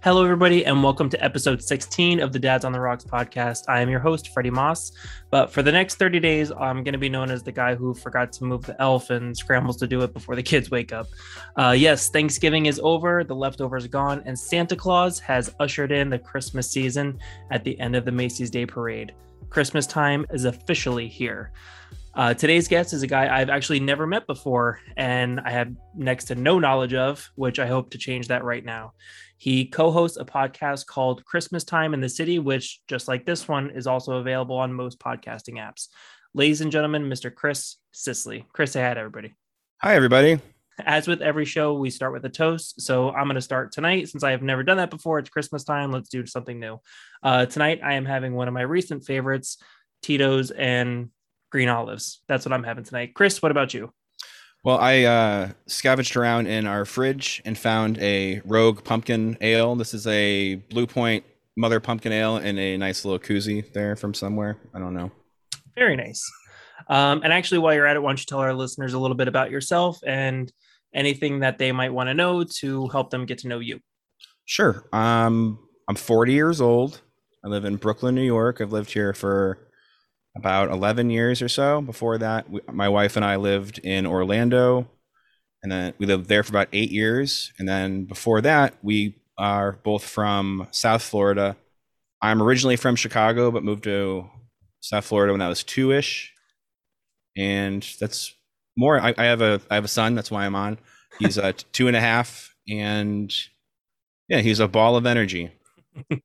Hello, everybody, and welcome to episode 16 of the Dads on the Rocks podcast. I am your host, Freddie Moss. But for the next 30 days, I'm going to be known as the guy who forgot to move the elf and scrambles to do it before the kids wake up. Uh, yes, Thanksgiving is over, the leftovers gone, and Santa Claus has ushered in the Christmas season at the end of the Macy's Day Parade. Christmas time is officially here. Uh, today's guest is a guy I've actually never met before, and I have next to no knowledge of, which I hope to change that right now. He co hosts a podcast called Christmas Time in the City, which, just like this one, is also available on most podcasting apps. Ladies and gentlemen, Mr. Chris Sisley. Chris, say hi to everybody. Hi, everybody. As with every show, we start with a toast. So I'm going to start tonight since I have never done that before. It's Christmas time. Let's do something new. Uh, tonight, I am having one of my recent favorites, Tito's and green olives. That's what I'm having tonight. Chris, what about you? Well, I uh, scavenged around in our fridge and found a Rogue Pumpkin Ale. This is a Blue Point Mother Pumpkin Ale in a nice little koozie there from somewhere. I don't know. Very nice. Um, and actually, while you're at it, why don't you tell our listeners a little bit about yourself and anything that they might want to know to help them get to know you? Sure. Um, I'm 40 years old. I live in Brooklyn, New York. I've lived here for about 11 years or so. Before that, we, my wife and I lived in Orlando, and then we lived there for about eight years. And then before that, we are both from South Florida. I'm originally from Chicago, but moved to South Florida when I was two ish. And that's more. I, I, have a I have a son. That's why I'm on. He's a two and a half, and yeah, he's a ball of energy.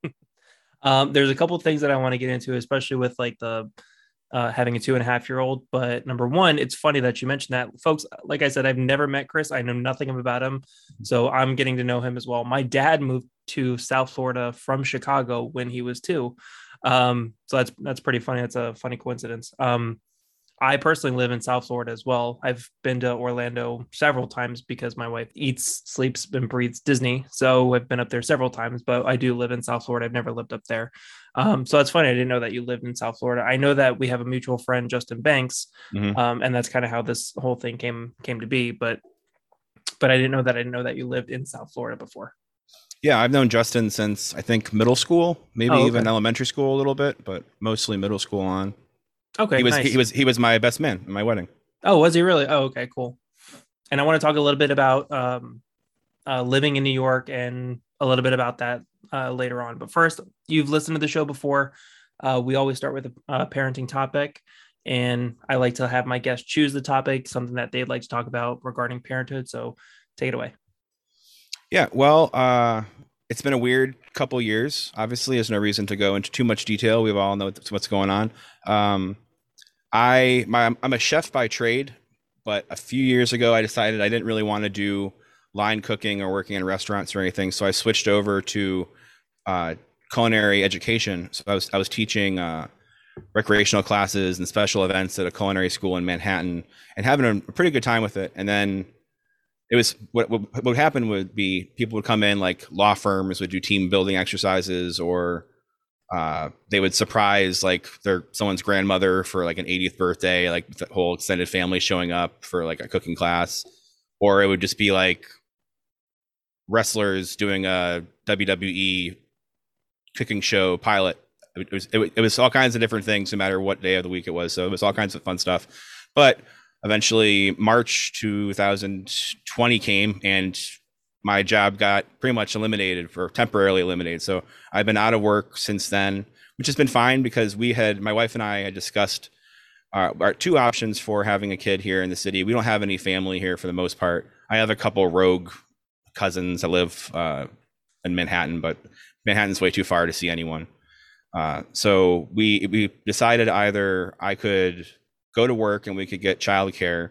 um, there's a couple things that I want to get into, especially with like the uh, having a two and a half year old. But number one, it's funny that you mentioned that, folks. Like I said, I've never met Chris. I know nothing about him, so I'm getting to know him as well. My dad moved to South Florida from Chicago when he was two, um, so that's that's pretty funny. That's a funny coincidence. Um, I personally live in South Florida as well. I've been to Orlando several times because my wife eats, sleeps, and breathes Disney. So I've been up there several times, but I do live in South Florida. I've never lived up there. Um, so that's funny. I didn't know that you lived in South Florida. I know that we have a mutual friend, Justin Banks, mm-hmm. um, and that's kind of how this whole thing came came to be. But but I didn't know that I didn't know that you lived in South Florida before. Yeah, I've known Justin since I think middle school, maybe oh, okay. even elementary school a little bit, but mostly middle school on. Okay, he was nice. he was he was my best man in my wedding. Oh, was he really? Oh, okay, cool. And I want to talk a little bit about um, uh, living in New York and a little bit about that uh, later on. But first, you've listened to the show before. Uh, we always start with a, a parenting topic, and I like to have my guests choose the topic, something that they'd like to talk about regarding parenthood. So, take it away. Yeah, well, uh, it's been a weird couple years. Obviously, there's no reason to go into too much detail. We all know what's going on. Um, I my I'm a chef by trade, but a few years ago I decided I didn't really want to do line cooking or working in restaurants or anything, so I switched over to uh, culinary education. So I was I was teaching uh, recreational classes and special events at a culinary school in Manhattan and having a pretty good time with it. And then it was what what, would happen would be people would come in like law firms would do team building exercises or uh, they would surprise like their someone's grandmother for like an 80th birthday, like the whole extended family showing up for like a cooking class, or it would just be like wrestlers doing a WWE cooking show pilot. It was it, it was all kinds of different things, no matter what day of the week it was. So it was all kinds of fun stuff. But eventually, March 2020 came, and my job got pretty much eliminated for temporarily eliminated. So I've been out of work since then, which has been fine because we had my wife and I had discussed uh, our two options for having a kid here in the city. We don't have any family here for the most part. I have a couple rogue cousins that live uh, in Manhattan, but Manhattan's way too far to see anyone. Uh, so we we decided either I could go to work and we could get childcare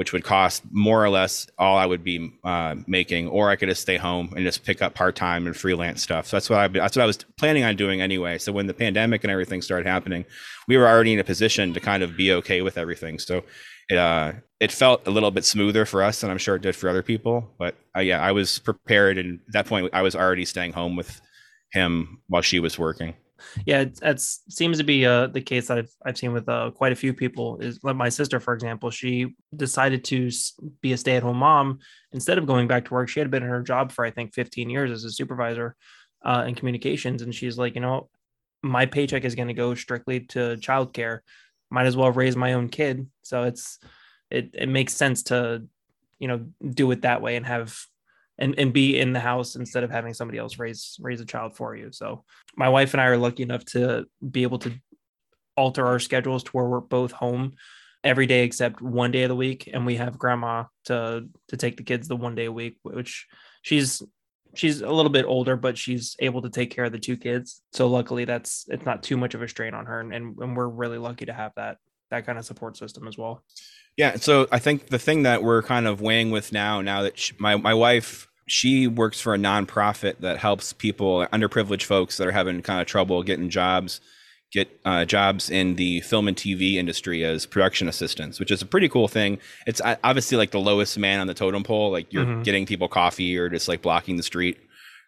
which would cost more or less all I would be uh, making, or I could just stay home and just pick up part time and freelance stuff. So that's what I that's what I was planning on doing anyway. So when the pandemic and everything started happening, we were already in a position to kind of be okay with everything. So it uh, it felt a little bit smoother for us, and I'm sure it did for other people. But uh, yeah, I was prepared, and at that point, I was already staying home with him while she was working yeah it seems to be uh, the case that I've, I've seen with uh, quite a few people is like my sister for example she decided to be a stay-at-home mom instead of going back to work she had been in her job for i think 15 years as a supervisor uh, in communications, and she's like, you know, my paycheck is going to go strictly to childcare. Might as well raise my own kid. So it's it it makes sense to you know do it that way and have and and be in the house instead of having somebody else raise raise a child for you. So my wife and I are lucky enough to be able to alter our schedules to where we're both home every day except one day of the week. And we have grandma to to take the kids the one day a week which she's she's a little bit older but she's able to take care of the two kids. So luckily that's it's not too much of a strain on her. And, and, we're really lucky to have that that kind of support system as well. Yeah. So i think the thing that we're kind of weighing with now now that she, my, my wife she works for a nonprofit that helps people underprivileged folks that are having kind of trouble getting jobs get uh, jobs in the film and TV industry as production assistants, which is a pretty cool thing. It's uh, obviously like the lowest man on the totem pole, like you're mm-hmm. getting people coffee or just like blocking the street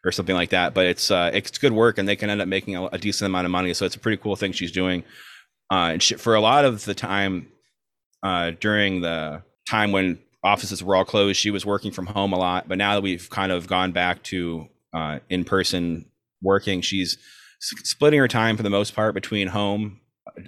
or something like that. But it's uh, it's good work, and they can end up making a, a decent amount of money. So it's a pretty cool thing she's doing. Uh, and she, for a lot of the time uh, during the time when offices were all closed, she was working from home a lot. But now that we've kind of gone back to uh, in person working, she's splitting her time for the most part between home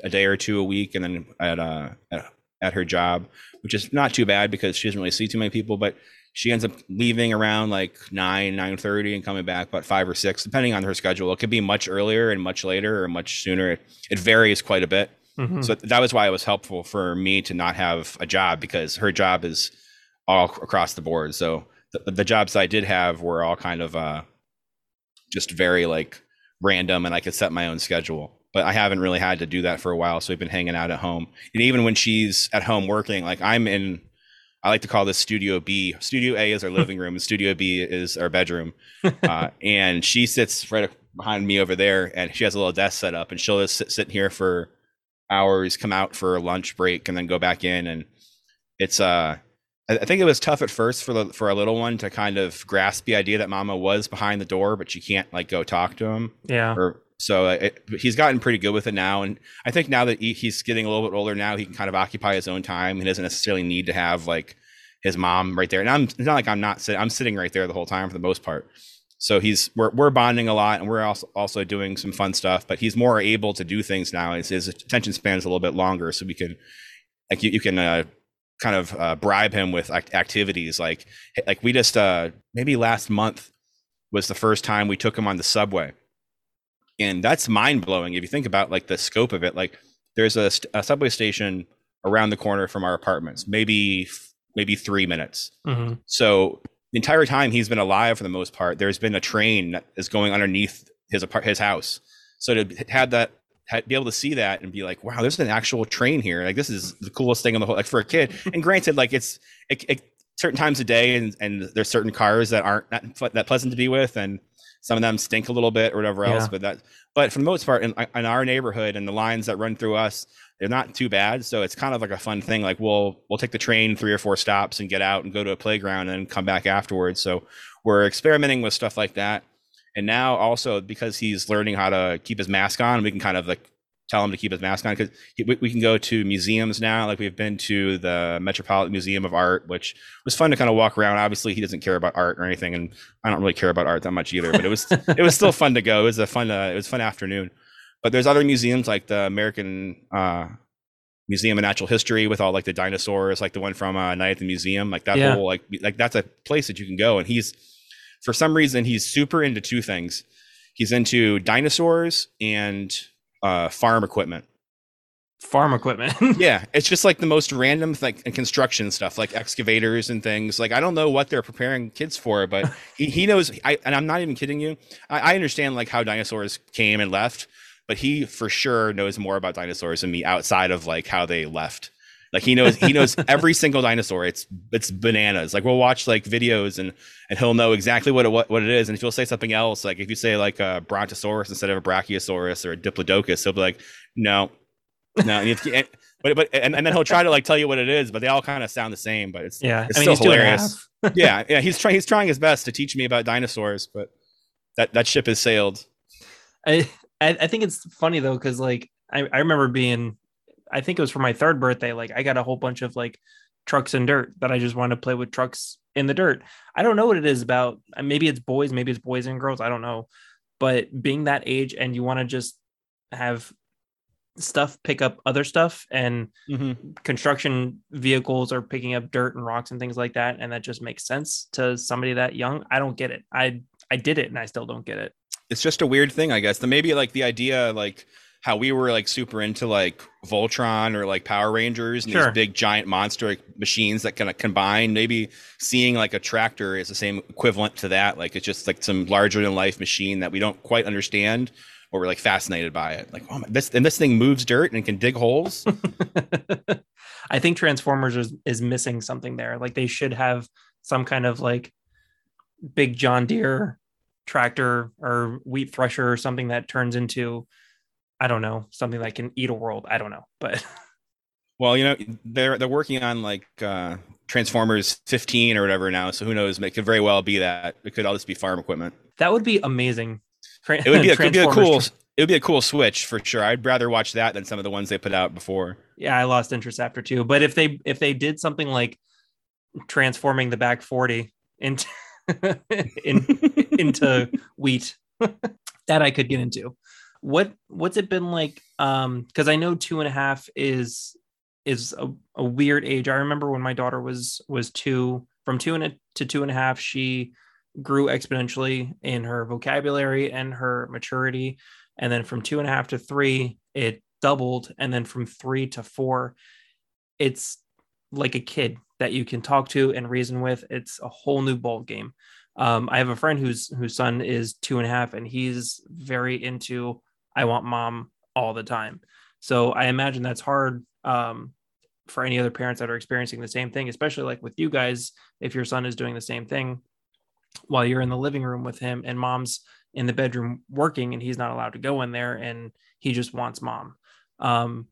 a day or two a week and then at uh at, at her job which is not too bad because she doesn't really see too many people but she ends up leaving around like 9 9 30 and coming back about 5 or 6 depending on her schedule it could be much earlier and much later or much sooner it, it varies quite a bit mm-hmm. so that was why it was helpful for me to not have a job because her job is all across the board so the, the jobs i did have were all kind of uh just very like random and I could set my own schedule. But I haven't really had to do that for a while. So we've been hanging out at home. And even when she's at home working, like I'm in, I like to call this Studio B. Studio A is our living room, and Studio B is our bedroom. Uh, and she sits right behind me over there, and she has a little desk set up, and she'll just sit, sit here for hours, come out for a lunch break, and then go back in. And it's uh I think it was tough at first for the for a little one to kind of grasp the idea that Mama was behind the door, but she can't like go talk to him. Yeah. Or so uh, it, he's gotten pretty good with it now, and I think now that he, he's getting a little bit older now, he can kind of occupy his own time. He doesn't necessarily need to have like his mom right there. And I'm it's not like I'm not sitting; I'm sitting right there the whole time for the most part. So he's we're we're bonding a lot, and we're also also doing some fun stuff. But he's more able to do things now. His, his attention span is a little bit longer, so we can like you, you can uh, kind of uh, bribe him with activities like like we just uh maybe last month was the first time we took him on the subway. And that's mind-blowing if you think about like the scope of it. Like there's a, a subway station around the corner from our apartments maybe maybe three minutes. Mm-hmm. so the entire time he's been alive for the most part there's been a train that is going underneath his apart his house. So to have that be able to see that and be like, wow, there's an actual train here. Like this is the coolest thing in the whole. Like for a kid, and granted, like it's it, it, certain times a day, and and there's certain cars that aren't that, that pleasant to be with, and some of them stink a little bit or whatever else. Yeah. But that, but for the most part, in, in our neighborhood and the lines that run through us, they're not too bad. So it's kind of like a fun thing. Like we'll we'll take the train three or four stops and get out and go to a playground and then come back afterwards. So we're experimenting with stuff like that. And now also because he's learning how to keep his mask on, we can kind of like tell him to keep his mask on because we, we, can go to museums now. Like we've been to the Metropolitan Museum of Art, which was fun to kind of walk around. Obviously, he doesn't care about art or anything, and I don't really care about art that much either. But it was it was still fun to go. It was a fun uh, it was fun afternoon. But there's other museums like the American uh, Museum of Natural History with all like the dinosaurs, like the one from uh, Night at the Museum. Like that yeah. whole like like that's a place that you can go. And he's for some reason he's super into two things. He's into dinosaurs and uh, farm equipment. Farm equipment. yeah, it's just like the most random like construction stuff, like excavators and things. Like I don't know what they're preparing kids for, but he, he knows. I and I'm not even kidding you. I, I understand like how dinosaurs came and left, but he for sure knows more about dinosaurs than me outside of like how they left. Like he knows he knows every single dinosaur. It's it's bananas. Like we'll watch like videos and and he'll know exactly what it, what, what it is. And if you'll say something else, like if you say like a brontosaurus instead of a brachiosaurus or a diplodocus, he'll be like, no, no. And to, but but and, and then he'll try to like tell you what it is, but they all kind of sound the same. But it's yeah, it's I mean, still hilarious. yeah, yeah. He's trying he's trying his best to teach me about dinosaurs, but that that ship has sailed. I I think it's funny though because like I, I remember being I think it was for my third birthday. Like I got a whole bunch of like trucks and dirt that I just want to play with trucks in the dirt. I don't know what it is about. Uh, maybe it's boys, maybe it's boys and girls. I don't know. but being that age and you want to just have stuff pick up other stuff and mm-hmm. construction vehicles are picking up dirt and rocks and things like that and that just makes sense to somebody that young i don't get it i i did it and i still don't get it it's just a weird thing i guess the maybe like the idea like how we were like super into like Voltron or like Power Rangers and sure. these big giant monster machines that kind of combine. Maybe seeing like a tractor is the same equivalent to that. Like it's just like some larger than life machine that we don't quite understand, but we're like fascinated by it. Like, oh my, this and this thing moves dirt and can dig holes. I think Transformers is, is missing something there. Like they should have some kind of like big John Deere tractor or wheat thresher or something that turns into I don't know, something that can eat a world. I don't know, but well, you know, they're they're working on like uh Transformers 15 or whatever now, so who knows? It could very well be that. It could all just be farm equipment. That would be amazing. It would be a, could be a cool it would be a cool switch for sure. I'd rather watch that than some of the ones they put out before. Yeah, I lost interest after two. But if they if they did something like transforming the back 40 into in, into wheat, that I could get into what what's it been like um because i know two and a half is is a, a weird age. I remember when my daughter was was two from two and a, to two and a half she grew exponentially in her vocabulary and her maturity. And then from two and a half to three it doubled. And then from three to four it's like a kid that you can talk to and reason with. It's a whole new ball game um, i have a friend whose whose son is two and a half and he's very into I want mom all the time. So I imagine that's hard um, for any other parents that are experiencing the same thing, especially like with you guys, if your son is doing the same thing while you're in the living room with him and mom's in the bedroom working and he's not allowed to go in there and he just wants mom. Um,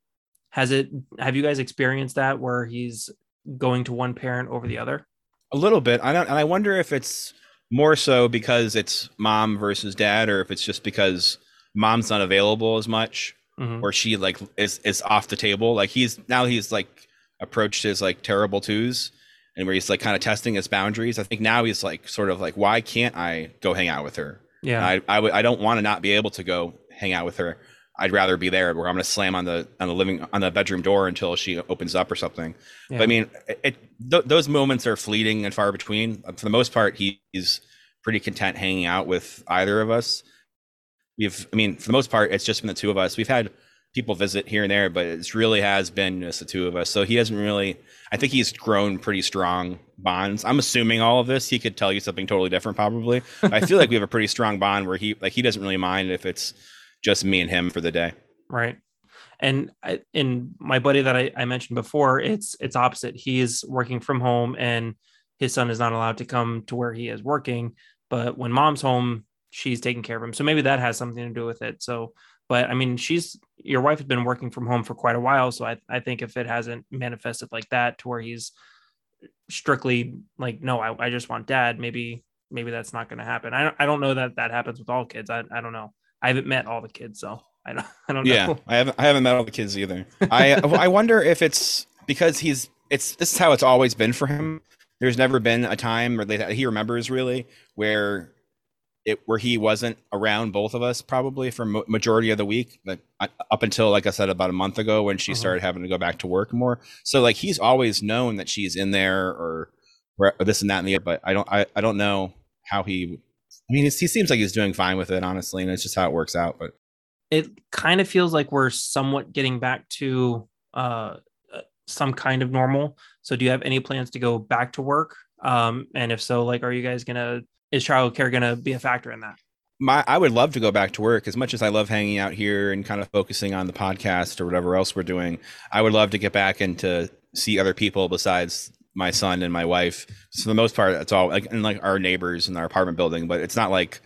has it, have you guys experienced that where he's going to one parent over the other? A little bit. I don't, and I wonder if it's more so because it's mom versus dad or if it's just because mom's not available as much mm-hmm. or she like is is off the table. Like he's now he's like approached his like terrible twos and where he's like kind of testing his boundaries. I think now he's like sort of like why can't i go hang out with her? Yeah. I I, w- I don't want to not be able to go hang out with her. I'd rather be there where i'm going to slam on the on the living on the bedroom door until she opens up or something. Yeah. but i mean it, it th- those moments are fleeting and far between. For the most part he's pretty content hanging out with either of us we've i mean for the most part it's just been the two of us. We've had people visit here and there but it's really has been just the two of us. So he hasn't really i think he's grown pretty strong bonds. I'm assuming all of this he could tell you something totally different probably. I feel like we have a pretty strong bond where he like he doesn't really mind if it's just me and him for the day. Right. And I, in my buddy that I, I mentioned before it's it's opposite. He is working from home and his son is not allowed to come to where he is working. But when mom's home she's taking care of him. So maybe that has something to do with it. So, but I mean, she's your wife has been working from home for quite a while. So I, I think if it hasn't manifested like that to where he's strictly like, no, I, I just want dad, maybe, maybe that's not going to happen. I don't, I don't know that that happens with all kids. I, I don't know. I haven't met all the kids, so I don't, I don't know. Yeah, I haven't, I haven't met all the kids either. I, I wonder if it's because he's, it's, this is how it's always been for him. There's never been a time or that he remembers really where it where he wasn't around both of us probably for majority of the week like up until like i said about a month ago when she uh-huh. started having to go back to work more. So like he's always known that she's in there or, or this and that and the other but i don't I, I don't know how he i mean he seems like he's doing fine with it honestly and it's just how it works out but it kind of feels like we're somewhat getting back to uh, uh some kind of normal. So do you have any plans to go back to work? Um and if so like are you guys gonna is childcare going to be a factor in that? My, I would love to go back to work as much as I love hanging out here and kind of focusing on the podcast or whatever else we're doing. I would love to get back and to see other people besides my son and my wife. So for the most part, it's all like and like our neighbors in our apartment building, but it's not like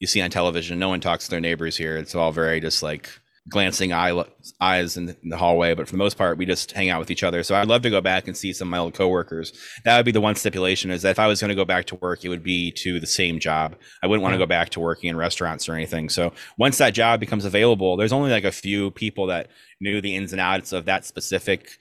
you see on television. No one talks to their neighbors here. It's all very just like glancing eye, eyes in the hallway, but for the most part, we just hang out with each other. So I'd love to go back and see some of my old coworkers. That would be the one stipulation is that if I was going to go back to work, it would be to the same job. I wouldn't want to go back to working in restaurants or anything. So once that job becomes available, there's only like a few people that knew the ins and outs of that specific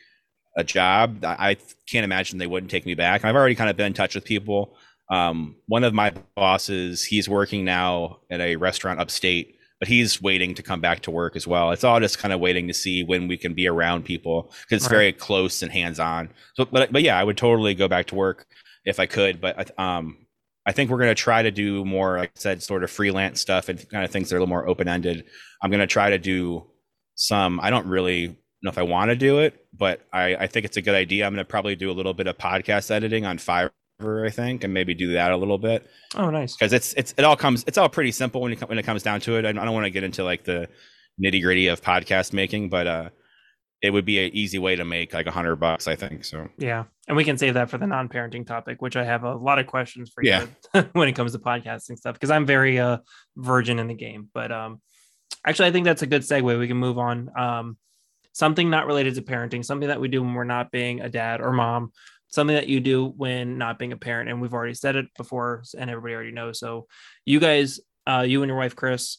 a uh, job. I can't imagine they wouldn't take me back. I've already kind of been in touch with people Um, one of my bosses, he's working now at a restaurant upstate, but he's waiting to come back to work as well. It's all just kind of waiting to see when we can be around people because it's Right. very close and hands on. So, but but yeah, I would totally go back to work if I could. But um, I think we're gonna try to do more, like I said, sort of freelance stuff and kind of things that are a little more open ended. I'm gonna try to do some. I don't really know if I want to do it, but I, I think it's a good idea. I'm gonna probably do a little bit of podcast editing on Fiverr, I think, and maybe do that a little bit Oh, nice. because it's it's it all comes it's all pretty simple when it, when it comes down to it. I don't, I don't want to get into like the nitty gritty of podcast making, but uh, it would be an easy way to make like a hundred bucks, I think. So Yeah. And we can save that for the non-parenting topic, which I have a lot of questions for Yeah. you when it comes to podcasting stuff because I'm very uh virgin in the game. But um actually I think that's a good segue. We can move on. Um something not related to parenting, something that we do when we're not being a dad or mom, something that you do when not being a parent. And we've already said it before and everybody already knows. So you guys, uh you and your wife Chris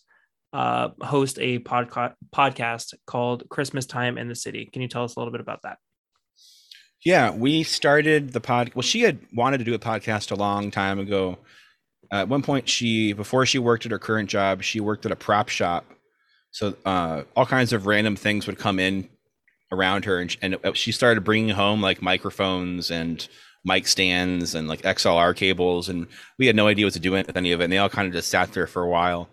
uh host a podcast podcast called Christmas Time in the City. Can you tell us a little bit about that? yeah, we started the pod. Well, she had wanted to do a podcast a long time ago. at one point, she before she worked at her current job, she worked at a prop shop. So uh, all kinds of random things would come in around her, and, and she started bringing home like microphones and mic stands and like XLR cables, and we had no idea what to do with any of it. And they all kind of just sat there for a while.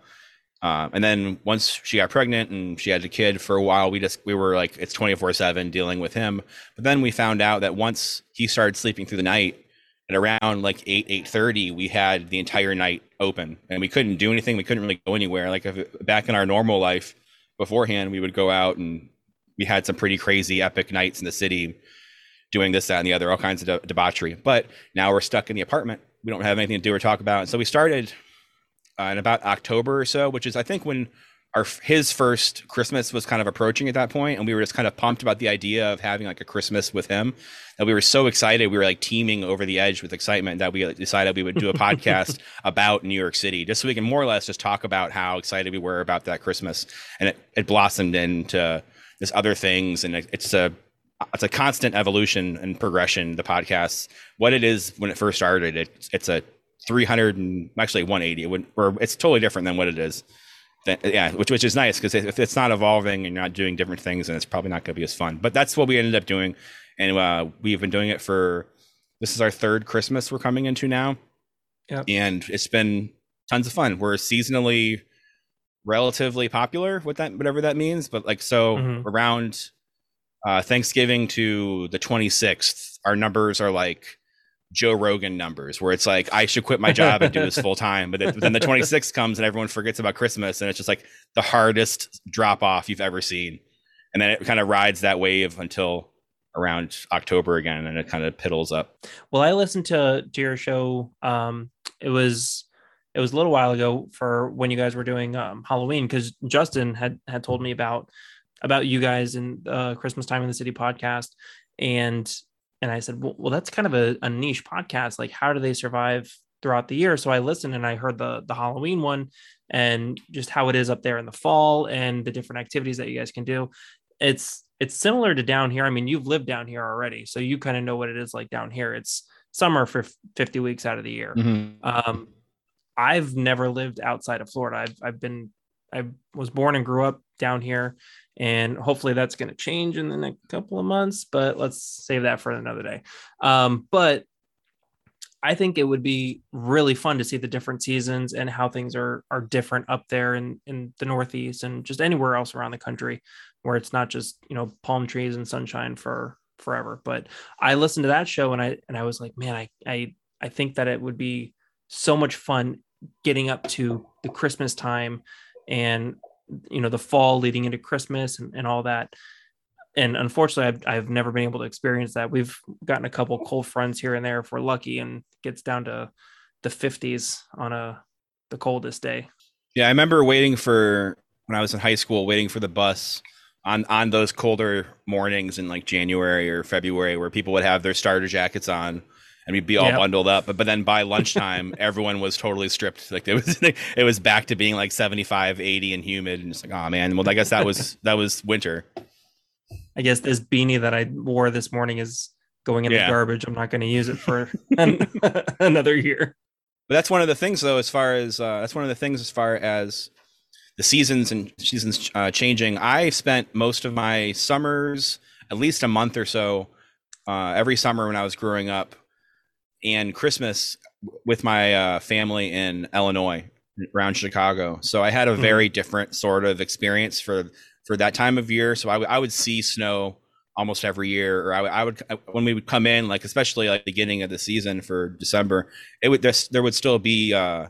Um, and then once she got pregnant and she had a kid for a while, we just we were like it's twenty four seven dealing with him. But then we found out that once he started sleeping through the night, at around like eight eight thirty, we had the entire night open, and we couldn't do anything. We couldn't really go anywhere. Like if back in our normal life beforehand, we would go out and we had some pretty crazy epic nights in the city, doing this, that, and the other, all kinds of de- debauchery. But now we're stuck in the apartment. We don't have anything to do or talk about, and so we started uh, in about October or so, which is I think when our his first Christmas was kind of approaching at that point, and we were just kind of pumped about the idea of having like a Christmas with him. That we were so excited, we were like teeming over the edge with excitement that we like, decided we would do a podcast about New York City, just so we can more or less just talk about how excited we were about that Christmas, and it, it blossomed into this other things, and it, it's a it's a constant evolution and progression. The podcast, what it is when it first started, it, it's a 300 and actually 180 it would, or it's totally different than what it is. That- yeah which which is nice because if it's not evolving and you're not doing different things then it's probably not going to be as fun. But that's what we ended up doing and uh, we've been doing it for this is our third christmas we're coming into now. Yep. and it's been tons of fun. We're seasonally relatively popular what that whatever that means but like so Mhm. around uh, thanksgiving to the 26th our numbers are like Joe Rogan numbers, where it's like I should quit my job and do this full time, but then the 26th comes and everyone forgets about Christmas, and it's just like the hardest drop off you've ever seen, and then it kind of rides that wave until around October again, and it kind of piddles up. Well, I listened to to your show. Um, it was it was a little while ago for when you guys were doing um, Halloween because Justin had had told me about about you guys and uh, Christmas time in the city podcast, and and I said, well, well that's kind of a, a niche podcast. Like, how do they survive throughout the year? So I listened and I heard the the Halloween one and just how it is up there in the fall and the different activities that you guys can do. It's it's similar to down here. I mean, you've lived down here already, so you kind of know what it is like down here. It's summer for 50 weeks out of the year. Um, I've never lived outside of Florida. I've I've been I was born and grew up down here, and hopefully that's going to change in the next couple of months. But let's save that for another day. Um, but I think it would be really fun to see the different seasons and how things are are different up there in in the Northeast and just anywhere else around the country, where it's not just you know palm trees and sunshine for forever. But I listened to that show and I and I was like, man, I I I think that it would be so much fun getting up to the Christmas time and you know the fall leading into Christmas and, and all that. And unfortunately, I've, I've never been able to experience that. We've gotten a couple cold fronts here and there if we're lucky, and gets down to the 50s on a the coldest day. Yeah, I remember waiting for when I was in high school, waiting for the bus on on those colder mornings in like January or February, where people would have their starter jackets on and we'd be all Yep. bundled up. But but then by lunchtime, everyone was totally stripped. Like it was it was back to being like 75, 80 and humid, and it's like, oh man. Well, I guess that was that was winter. I guess this beanie that I wore this morning is going in Yeah. the garbage. I'm not going to use it for an, another year. But that's one of the things, though, as far as uh, that's one of the things as far as the seasons and seasons uh, changing. I spent most of my summers, at least a month or so, uh, every summer when I was growing up, and Christmas with my uh, family in Illinois, around Chicago. So I had a very mm-hmm. different sort of experience for for that time of year. So I, w- I would see snow almost every year, or I, w- I would when we would come in, like especially like beginning of the season for December, it would there would still be uh,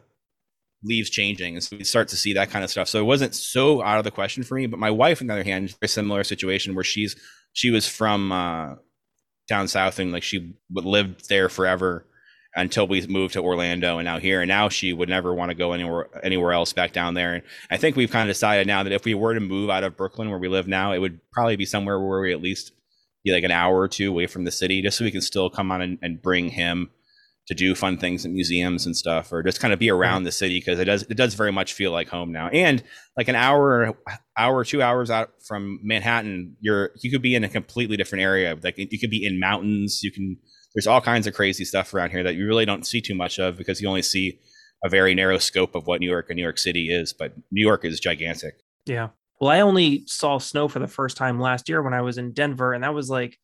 leaves changing, and so we start to see that kind of stuff. So it wasn't so out of the question for me. But my wife, on the other hand, very similar situation where she's she was from uh, down south and like she lived there forever until we moved to Orlando and now here. And now she would never want to go anywhere anywhere else back down there. And I think we've kind of decided now that if we were to move out of Brooklyn where we live now, it would probably be somewhere where we at least be like an hour or two away from the city, just so we can still come on and, and bring him to do fun things at museums and stuff, or just kind of be around the city because it does it does very much feel like home now. And like an hour, hour, two hours out from Manhattan, you're you could be in a completely different area. Like you could be in mountains. You can there's all kinds of crazy stuff around here that you really don't see too much of because you only see a very narrow scope of what New York and New York City is. But New York is gigantic. Yeah. Well, I only saw snow for the first time last year when I was in Denver, and that was like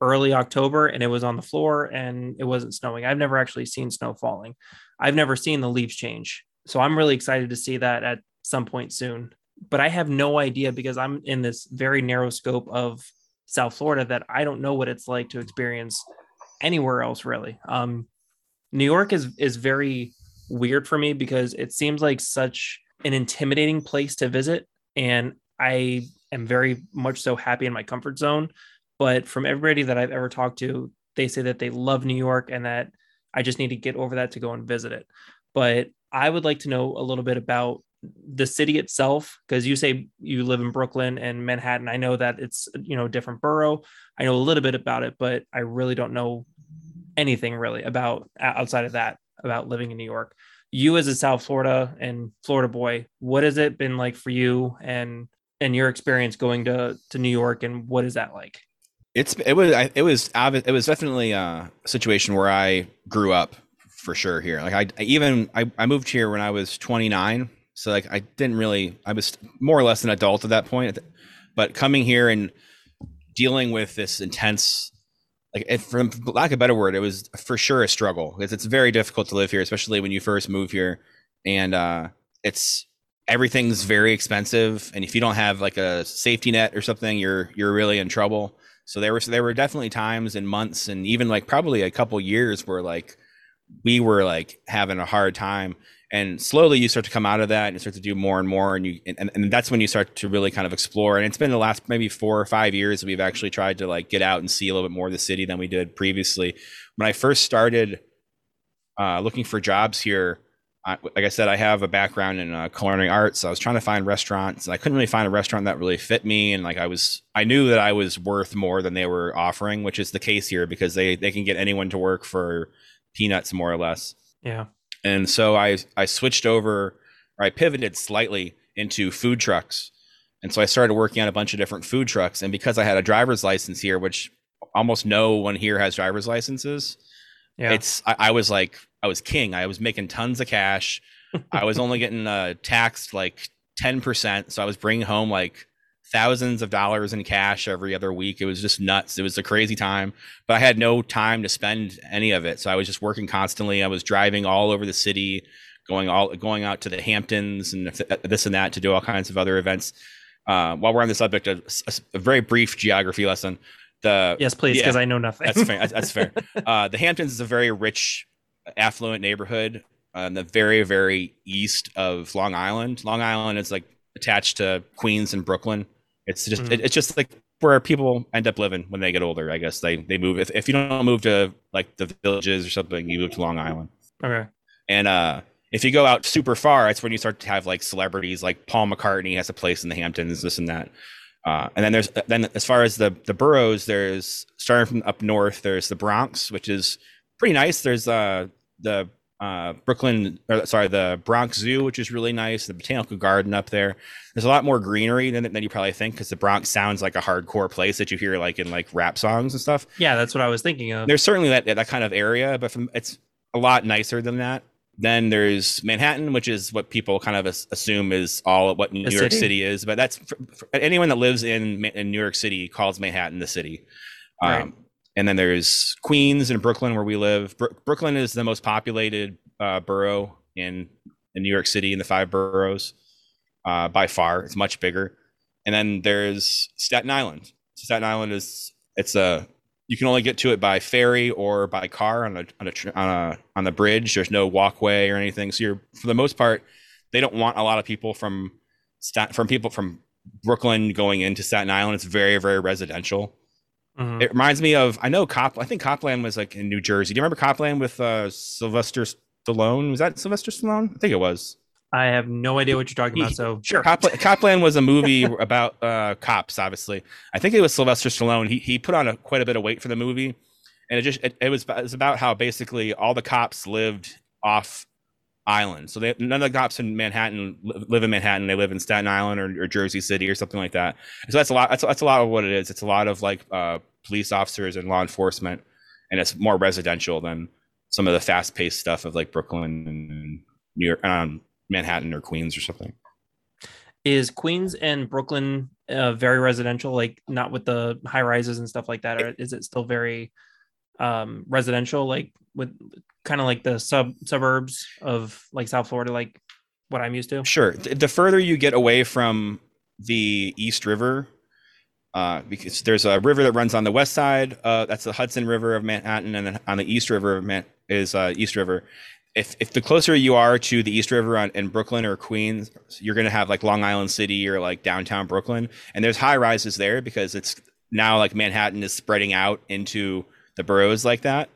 early October, and it was on the floor and it wasn't snowing. I've never actually seen snow falling. I've never seen the leaves change. So I'm really excited to see that at some point soon. But I have no idea because I'm in this very narrow scope of South Florida that I don't know what it's like to experience anywhere else really. Um, New York is is very weird for me because it seems like such an intimidating place to visit, and I am very much so happy in my comfort zone. But from everybody that I've ever talked to, they say that they love New York and that I just need to get over that to go and visit it. But I would like to know a little bit about the city itself because you say you live in Brooklyn and Manhattan. I know that it's you know a different borough. I know a little bit about it, but I really don't know anything really about outside of that about living in New York. You as a South Florida and Florida boy, what has it been like for you and and your experience going to to New York and what is that like? It's it was it was it was definitely a situation where I grew up for sure here. Like I, I even I, I moved here when I was 29 so like I didn't really I was more or less an adult at that point. But coming here and dealing with this intense like if, from lack of a better word, it was for sure a struggle because it's very difficult to live here, especially when you first move here. And uh it's everything's very expensive. And if you don't have like a safety net or something, you're you're really in trouble. So there were there were definitely times and months and even like probably a couple years where like we were like having a hard time. And slowly you start to come out of that and you start to do more and more and you and, and that's when you start to really kind of explore. And it's been the last maybe four or five years we've actually tried to like get out and see a little bit more of the city than we did previously. When i first started uh, looking for jobs here like i said i have a background in uh, culinary arts so i was trying to find restaurants and i couldn't really find a restaurant that really fit me and like i was i knew that i was worth more than they were offering which is the case here because they they can get anyone to work for peanuts more or less yeah and so I I switched over or I pivoted slightly into food trucks. And so I started working on a bunch of different food trucks. And because I had a driver's license here, which almost no one here has driver's licenses, yeah. it's I, I was like I was king. I was making tons of cash. I was only getting uh, taxed like ten percent, so I was bringing home like thousands of dollars in cash every other week. It was just nuts. It was a crazy time, but I had no time to spend any of it. So I was just working constantly. I was driving all over the city, going all going out to the Hamptons and this and that to do all kinds of other events. Uh, while we're on the subject, a, a, very brief geography lesson. The yes, please, because yeah, I know nothing. that's fair. That's fair. Uh, the Hamptons is a very rich, affluent neighborhood on the very, very east of Long Island. Long Island is like attached to Queens and Brooklyn. It's just mm. it, it's just like where people end up living when they get older. I guess they they move. If, if you don't move to like the villages or something, you move to Long Island. Okay. And uh, if you go out super far, it's when you start to have like celebrities like Paul McCartney has a place in the Hamptons, this and that. Uh, and then there's then as far as the the boroughs, there's starting from up north. There's the Bronx, which is pretty nice. There's uh the uh, Brooklyn, or sorry, the Bronx Zoo, which is really nice. The Botanical Garden up there. There's a lot more greenery than, than you probably think because the Bronx sounds like a hardcore place that you hear like in like rap songs and stuff. Yeah, that's what I was thinking of. There's certainly that that kind of area, but from, it's a lot nicer than that. Then there's Manhattan, which is what people kind of assume is all what New the York city? city? is. But that's for, for anyone that lives in in New York City calls Manhattan the city. Right. Um, and then there's Queens and Brooklyn, where we live. Bro- Brooklyn is the most populated uh, borough in in New York City in the five boroughs uh, by far. It's much bigger. And then there's Staten Island. Staten Island is it's a you can only get to it by ferry or by car on a on a on a on the bridge. There's no walkway or anything. So you're for the most part, they don't want a lot of people from from people from Brooklyn going into Staten Island. It's very very residential. Mm-hmm. It reminds me of I know Cop. I think Copland was like in New Jersey. Do you remember Copland with uh, Sylvester Stallone? Was that Sylvester Stallone? I think it was. I have no idea what you're talking about. So sure. Cop, Copland was a movie about uh, cops. Obviously, I think it was Sylvester Stallone. He he put on a, quite a bit of weight for the movie, and it just it, it was it was about how basically all the cops lived off island. So they, none of the cops in Manhattan live in Manhattan. They live in Staten Island or, or Jersey City or something like that. So that's a lot. That's, that's a lot of what it is. It's a lot of like uh, police officers and law enforcement, and it's more residential than some of the fast paced stuff of like Brooklyn and New York. Um, Manhattan or Queens or something. Is Queens and Brooklyn uh, very residential, like not with the high rises and stuff like that, or is it still very um, residential, like with kind of like the sub suburbs of like South Florida, like what I'm used to? Sure. The further you get away from the East River, uh, because there's a river that runs on the west side. Uh, that's the Hudson River of Manhattan, and then on the East River of Man- is uh, East River, if if the closer you are to the East River on, in Brooklyn or Queens, you're going to have like Long Island City or like downtown Brooklyn, and there's high rises there because it's now like Manhattan is spreading out into the boroughs like that.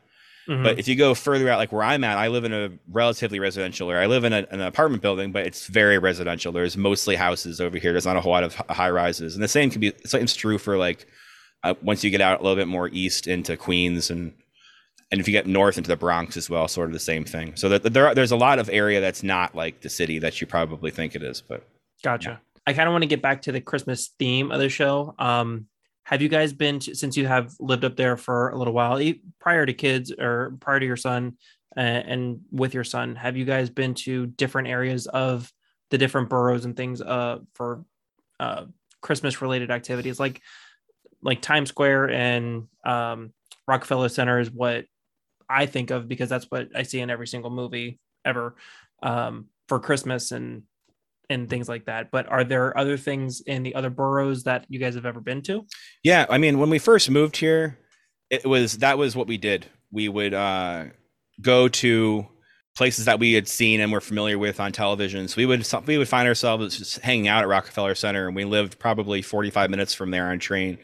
Mm-hmm. But if you go further out, like where I'm at, I live in a relatively residential area. I live in a, an apartment building, but it's very residential. There's mostly houses over here. There's not a whole lot of high rises, and the same can be. It's true for like uh, once you get out a little bit more east into Queens and and if you get north into the Bronx as well, sort of the same thing. So that there there's a lot of area that's not like the city that you probably think it is. But gotcha. Yeah. I kind of want to get back to the Christmas theme of the show. Um, have you guys been to, since you have lived up there for a little while, prior to kids or prior to your son uh, and with your son? Have you guys been to different areas of the different boroughs and things uh, for uh, Christmas related activities like like Times Square and um, Rockefeller Center is what I think of because that's what I see in every single movie ever um, for Christmas and and things like that. But are there other things in the other boroughs that you guys have ever been to? Yeah, I mean, when we first moved here, it was that was what we did. We would uh, go to places that we had seen and were familiar with on television. So we would we would find ourselves just hanging out at Rockefeller Center, and we lived probably 45 minutes from there on train.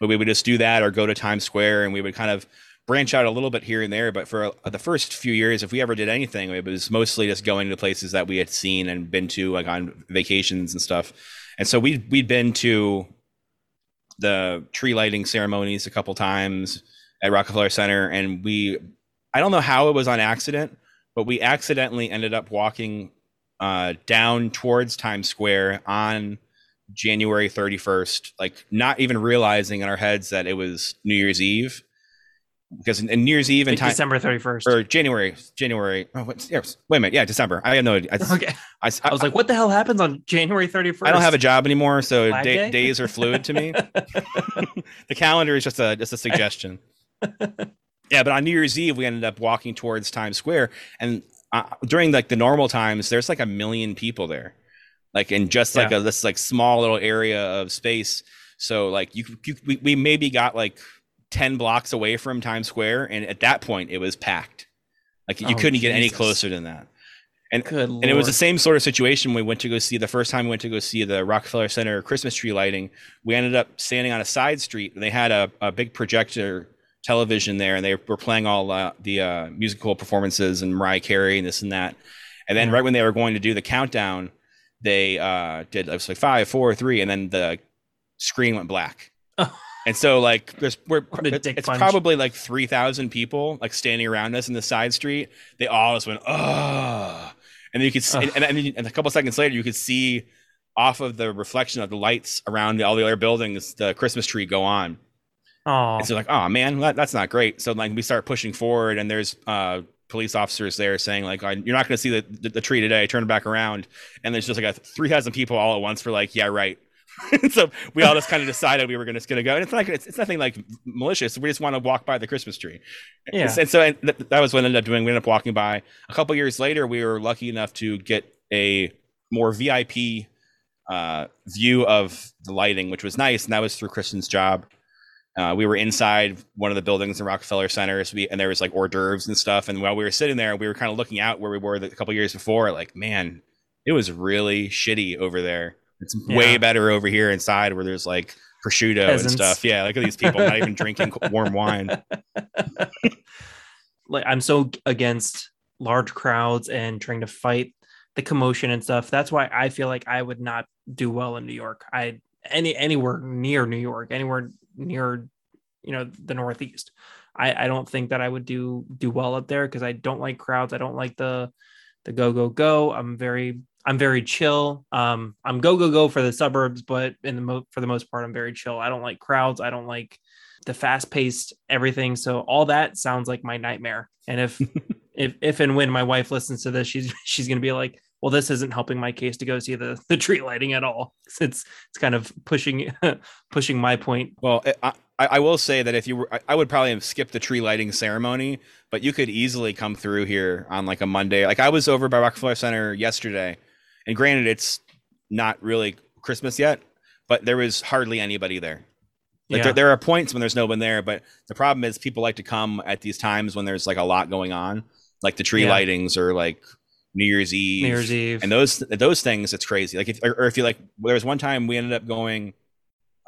But we would just do that or go to Times Square, and we would kind of branch out a little bit here and there, but for the first few years, if we ever did anything, it was mostly just going to places that we had seen and been to, like on vacations and stuff. And so we we'd been to the tree lighting ceremonies a couple times at Rockefeller Center, and we I don't know how it was on accident, but we accidentally ended up walking uh, down towards Times Square on January 31st, like not even realizing in our heads that it was New Year's Eve because in, in New Year's Eve and time, December 31st or January, January. Oh, wait, yeah, wait a minute. Yeah, December. I have no idea. I, okay. I, I, I, was like, what the hell happens on January 31st? I don't have a job anymore, so day, days are fluid to me. the calendar is just a just a suggestion. yeah, but on New Year's Eve, we ended up walking towards Times Square, and uh, during like the normal times, there's like a million people there, like in just like yeah. a this like small little area of space. So like you, you we, we maybe got like 10 blocks away from Times Square. And at that point, it was packed. Like you oh, couldn't Jesus. get any closer than that. And, and it was the same sort of situation. We went to go see the first time we went to go see the Rockefeller Center Christmas tree lighting. We ended up standing on a side street and they had a, a big projector television there and they were playing all uh, the uh, musical performances and Mariah Carey and this and that. And then right when they were going to do the countdown, they uh, did it was like five, four, three, and then the screen went black. And so like there's we're it's punch. probably like three thousand people like standing around us in the side street. They all just went oh, and then you could see, and, and, and, a couple seconds later you could see off of the reflection of the lights around all the other buildings the Christmas tree go on. Oh, and so like oh man that, that's not great. So like we start pushing forward and there's uh police officers there saying like, "You're not going to see the, the, the tree today. Turn it back around." And there's just like a three thousand people all at once for like, "Yeah, right." so we all just kind of decided we were just going to go, and it's like it's, it's nothing like malicious. We just want to walk by the Christmas tree. Yeah. And so and th- that was what I ended up doing. We ended up walking by. A couple years later, we were lucky enough to get a more VIP uh, view of the lighting, which was nice, and that was through Kristen's job. Uh, we were inside one of the buildings in Rockefeller Center, so we, and there was like hors d'oeuvres and stuff. And while we were sitting there, we were kind of looking out where we were the, a couple years before. Like, man, it was really shitty over there. It's Yeah. way better over here inside where there's like prosciutto Peasants. and stuff. Yeah, look at these people not even drinking warm wine. like I'm so against large crowds and trying to fight the commotion and stuff. That's why I feel like I would not do well in New York. I any anywhere near New York, anywhere near you know the Northeast. I I don't think that I would do do well up there because I don't like crowds. I don't like the the go go go. I'm very I'm very chill. Um, I'm go go go for the suburbs, but in the mo- for the most part, I'm very chill. I don't like crowds. I don't like the fast paced everything. So all that sounds like my nightmare. And if if if and when my wife listens to this, she's she's gonna be like, well, this isn't helping my case to go see the the tree lighting at all. It's it's kind of pushing pushing my point. Well, I, I, I will say that if you were, I, I would probably have skipped the tree lighting ceremony, but you could easily come through here on like a Monday. Like I was over by Rockefeller Center yesterday, and granted, it's not really Christmas yet, but there was hardly anybody there. Like Yeah. there, there are points when there's no one there, but the problem is people like to come at these times when there's like a lot going on, like the tree Yeah. lightings or like New Year's Eve. New Year's Eve. and those those things it's crazy like if or, or if you like there was one time we ended up going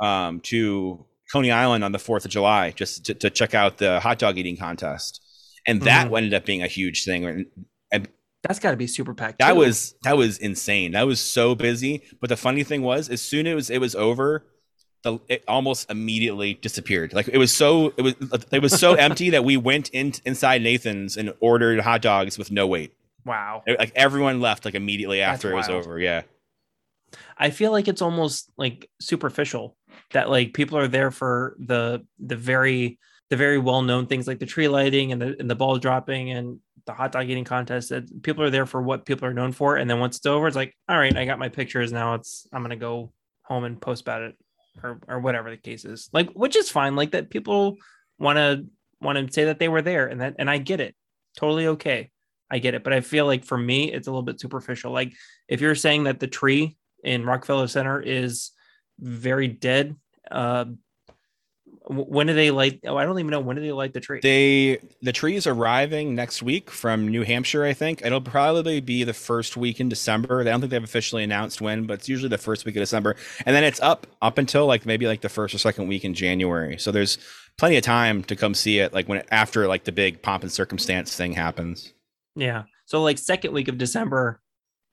um to coney island on the fourth of july just to, to check out the hot dog eating contest and that Mhm. ended up being a huge thing That's got to be super packed. that too. was that was insane that was so busy but the funny thing was as soon as it was over the it almost immediately disappeared like it was so it was it was so empty that we went in inside nathan's and ordered hot dogs with no wait wow. like everyone left like immediately after it was wild. over yeah I feel like it's almost like superficial that like people are there for the the very the very well known things like the tree lighting and the and the ball dropping and the hot dog eating contest. That people are there for what people are known for, and then once it's over, it's like, all right, I got my pictures. Now it's I'm gonna go home and post about it or or whatever the case is. Like, which is fine. Like that people want to want to say that they were there, and that and I get it, totally okay. I get it, but I feel like for me, it's a little bit superficial. Like if you're saying that the tree in Rockefeller Center is very dead. Uh, when do they light? Oh, I don't even know when do they light the tree. They the tree is arriving next week from New Hampshire, I think. It'll probably be the first week in December. I don't think they've officially announced when, but it's usually the first week of December. And then it's up up until like maybe like the first or second week in January. So there's plenty of time to come see it like when after like the big pomp and circumstance thing happens. yeah. So like second week of December,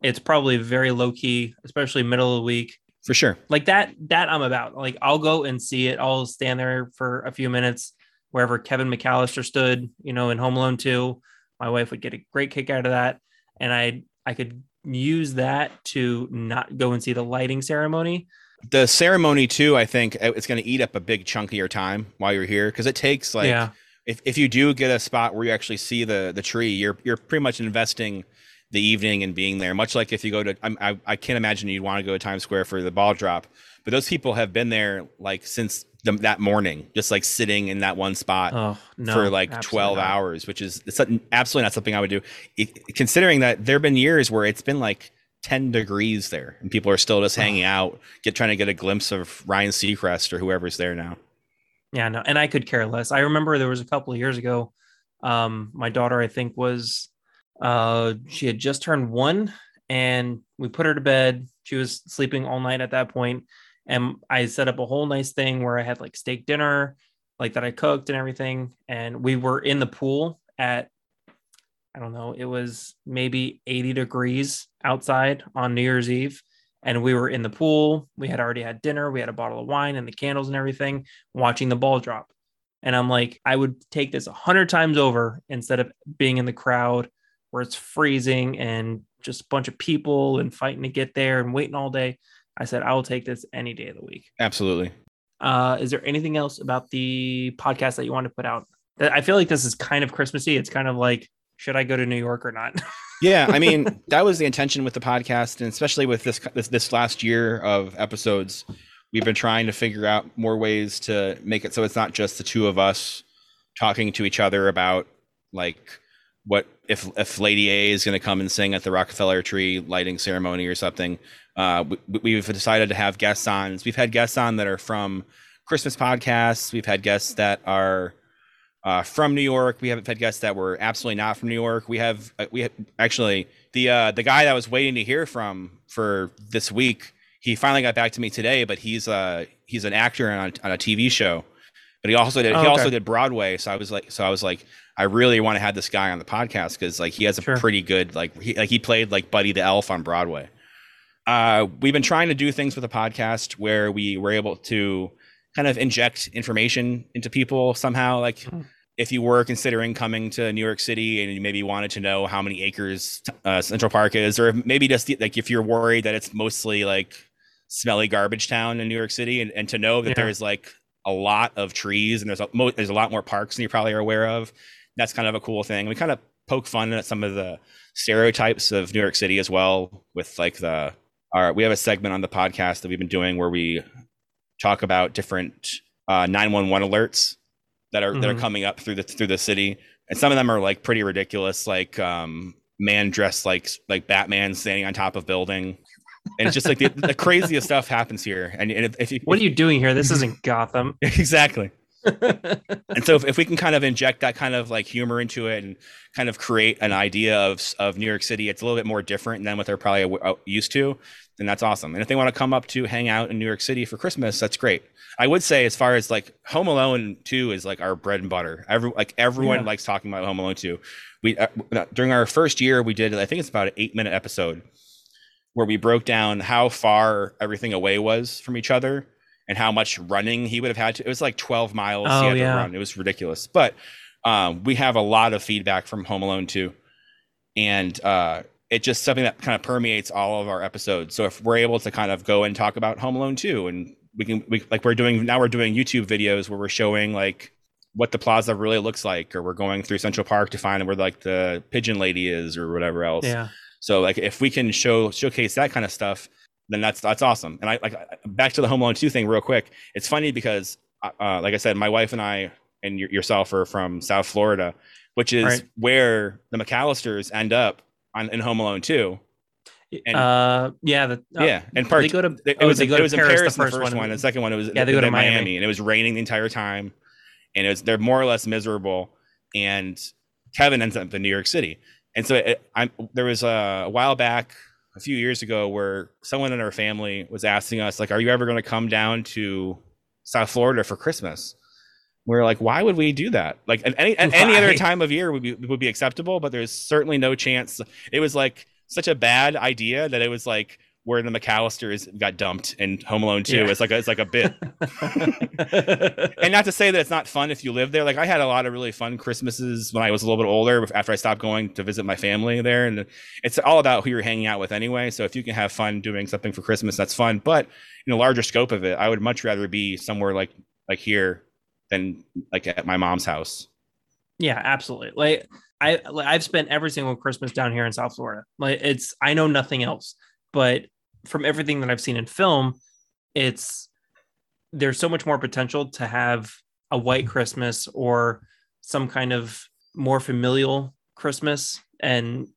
it's probably very low key, especially middle of the week. For sure. Like that. That I'm about. Like I'll go and see it. I'll stand there for a few minutes wherever Kevin McAllister stood. You know, in Home Alone 2. My wife would get a great kick out of that, and I I could use that to not go and see the lighting ceremony. The ceremony too, I think uh, it's going to eat up a big chunk of your time while you're here because it takes like yeah. if, if you do get a spot where you actually see the the tree, you're you're pretty much investing the evening and being there. Much like if you go to, I'm- I I can't imagine you'd want to go to Times Square for the ball drop, but those people have been there like since the, that morning, just like sitting in that one spot Oh no. for like 12 not. hours, which is it's absolutely not something I would do. It- considering that there have been years where it's been like 10 degrees there and people are still just hanging out, get trying to get a glimpse of Ryan Seacrest or whoever's there now. Yeah, no, and I could care less. I remember there was a couple of years ago. Um, my daughter, I think, was uh she had just turned one and we put her to bed. She was sleeping all night at that point, And I set up a whole nice thing where I had like steak dinner, like that I cooked and everything. And we were in the pool at I don't know, it was maybe 80 degrees outside on New Year's Eve. And we were in the pool. We had already had dinner. We had a bottle of wine and the candles and everything, watching the ball drop. And I'm like, I would take this a hundred times over instead of being in the crowd where it's freezing and just a bunch of people and fighting to get there and waiting all day. I said, I will take this any day of the week. Absolutely. Uh, is there anything else about the podcast that you want to put out? I feel like this is kind of Christmassy. It's kind of like should I go to New York or not? yeah, I mean that was the intention with the podcast, and especially with this this, this last year of episodes, we've been trying to figure out more ways to make it so it's not just the two of us talking to each other about like what if if Lady A is going to come and sing at the Rockefeller tree lighting ceremony or something. Uh, we, have decided to have guests on. We've had guests on that are from Christmas podcasts. We've had guests that are uh, from New York. We haven't had guests that were absolutely not from New York. We have uh, we have, actually the uh, the guy that I was waiting to hear from for this week. He finally got back to me today, but he's uh he's an actor on, on a TV show. But he also did oh, he okay. also did Broadway. So I was like so I was like I really want to have this guy on the podcast because like he has a sure. pretty good like he like he played like Buddy the Elf on Broadway. Uh, we've been trying to do things with the podcast where we were able to kind of inject information into people somehow. Like mm if you were considering coming to New York City and you maybe wanted to know how many acres uh, Central Park is, or maybe just like if you're worried that it's mostly like smelly garbage town in New York City, and, and to know that yeah. there's like a lot of trees and there's a mo- there's a lot more parks than you probably are aware of. That's kind of a cool thing. We kind of poke fun at some of the stereotypes of New York City as well. With like the our we have a segment on the podcast that we've been doing where we talk about different uh, 911 alerts that are mm-hmm. that are mm-hmm. coming up through the through the city, and some of them are like pretty ridiculous, like um, man dressed like like Batman standing on top of building. And it's just like the, the craziest stuff happens here. And, and if, if you, what are you doing here? This isn't Gotham. exactly. And so if, if we can kind of inject that kind of like humor into it and kind of create an idea of of New York City, it's a little bit more different than what they're probably used to. Then that's awesome. And if they want to come up to hang out in New York City for Christmas, that's great. I would say as far as like Home Alone 2 is like our bread and butter. Every like everyone yeah. likes talking about Home Alone 2. We uh, during our first year we did I think it's about an 8 minute episode where we broke down how far everything away was from each other and how much running he would have had to. It was like 12 miles oh, he had yeah. to run. It was ridiculous. But um, we have a lot of feedback from Home Alone 2. And uh, it's just something that kind of permeates all of our episodes. So if we're able to kind of go and talk about Home Alone 2 and we can we like we're doing now we're doing YouTube videos where we're showing like what the plaza really looks like, or we're going through Central Park to find where like the pigeon lady is or whatever else. Yeah. So like if we can show showcase that kind of stuff, then that's that's awesome. And I like back to the Home Alone two thing real quick. It's funny because uh, uh like I said, my wife and I and yourself are from South Florida, which is right. where the McAllisters end up on in Home Alone two. And, uh, yeah, the, uh, yeah, and part they go to it oh, was it was in Paris, the first, the first one. one. The second one it was yeah they go to Miami. Miami. and it was raining the entire time, and it was they're more or less miserable. And Kevin ends up in New York City, and so it, I'm there was a, a while back a few years ago where someone in our family was asking us like, "Are you ever going to come down to South Florida for Christmas?" We are like, "Why would we do that? Like, any any other time of year would be would be acceptable, but there's certainly no chance." It was like such a bad idea that it was like where the McAllisters got dumped in Home Alone 2. Yeah. It's like a, it's like a bit. and not to say that it's not fun if you live there. Like I had a lot of really fun Christmases when I was a little bit older after I stopped going to visit my family there and it's all about who you're hanging out with anyway. So if you can have fun doing something for Christmas that's fun, but in a larger scope of it, I would much rather be somewhere like like here than like at my mom's house. Yeah, absolutely. Like I I've spent every single Christmas down here in South Florida. Like it's I know nothing else, but from everything that I've seen in film, it's there's so much more potential to have a white Christmas or some kind of more familial Christmas and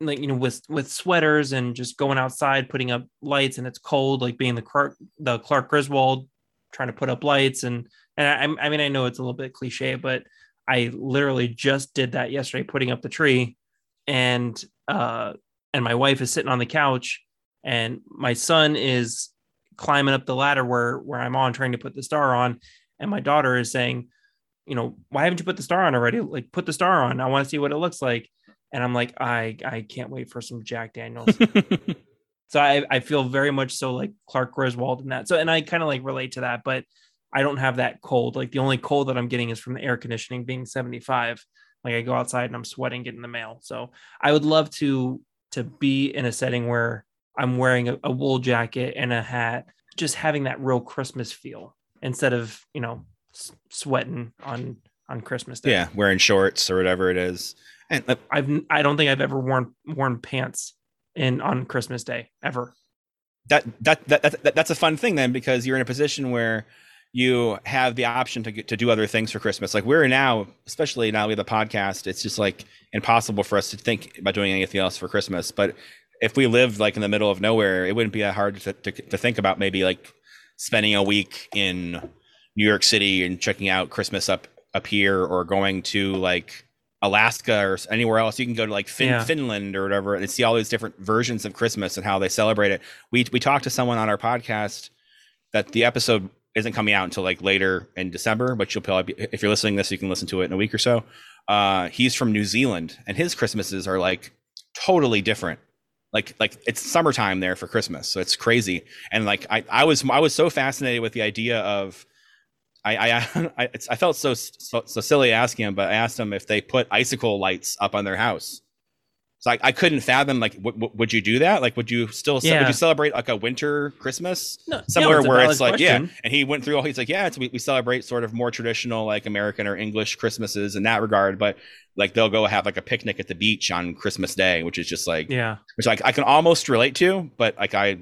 like you know with with sweaters and just going outside putting up lights and it's cold like being the Clark the Clark Griswold trying to put up lights. And and I, I mean I know it's a little bit cliche but I literally just did that yesterday, putting up the tree, and uh, and my wife is sitting on the couch, and my son is climbing up the ladder where where I'm on, trying to put the star on, and my daughter is saying, you know, why haven't you put the star on already? Like, put the star on. I want to see what it looks like. And I'm like, I I can't wait for some Jack Daniels. so I I feel very much so like Clark Griswold in that. So and I kind of like relate to that, but I don't have that cold. Like the only cold that I'm getting is from the air conditioning being 75. Like I go outside and I'm sweating getting the mail. So I would love to to be in a setting where I'm wearing a, a wool jacket and a hat, just having that real Christmas feel instead of, you know, s- sweating on on Christmas Day. Yeah, wearing shorts or whatever it is. And uh, I've I don't think I've ever worn worn pants in on Christmas Day ever. that, that that that that's a fun thing then because you're in a position where you have the option to get, to do other things for Christmas. Like we're now, especially now we have the podcast, it's just like impossible for us to think about doing anything else for Christmas. But if we lived like in the middle of nowhere, it wouldn't be that hard to, to, to think about maybe like spending a week in New York City and checking out Christmas up up here or going to like Alaska or anywhere else. You can go to like fin- Yeah. Finland or whatever and see all these different versions of Christmas and how they celebrate it. We we talked to someone on our podcast that the episode isn't coming out until like later in December, but you'll probably be, if you're listening to this, you can listen to it in a week or so. Uh, he's from New Zealand and his Christmases are like totally different. Like like it's summertime there for Christmas, so it's crazy. And like I I was I was so fascinated with the idea of I I I, I felt so, so so silly asking him, but I asked him if they put icicle lights up on their house. So I, couldn't fathom like w- w- would you do that? Like would you still would Yeah. you celebrate like a winter Christmas No, somewhere no, where it's like yeah? And he went through all he's like yeah, it's, we we celebrate sort of more traditional like American or English Christmases in that regard, but like they'll go have like a picnic at the beach on Christmas Day, which is just like Yeah. which like I can almost relate to, but like I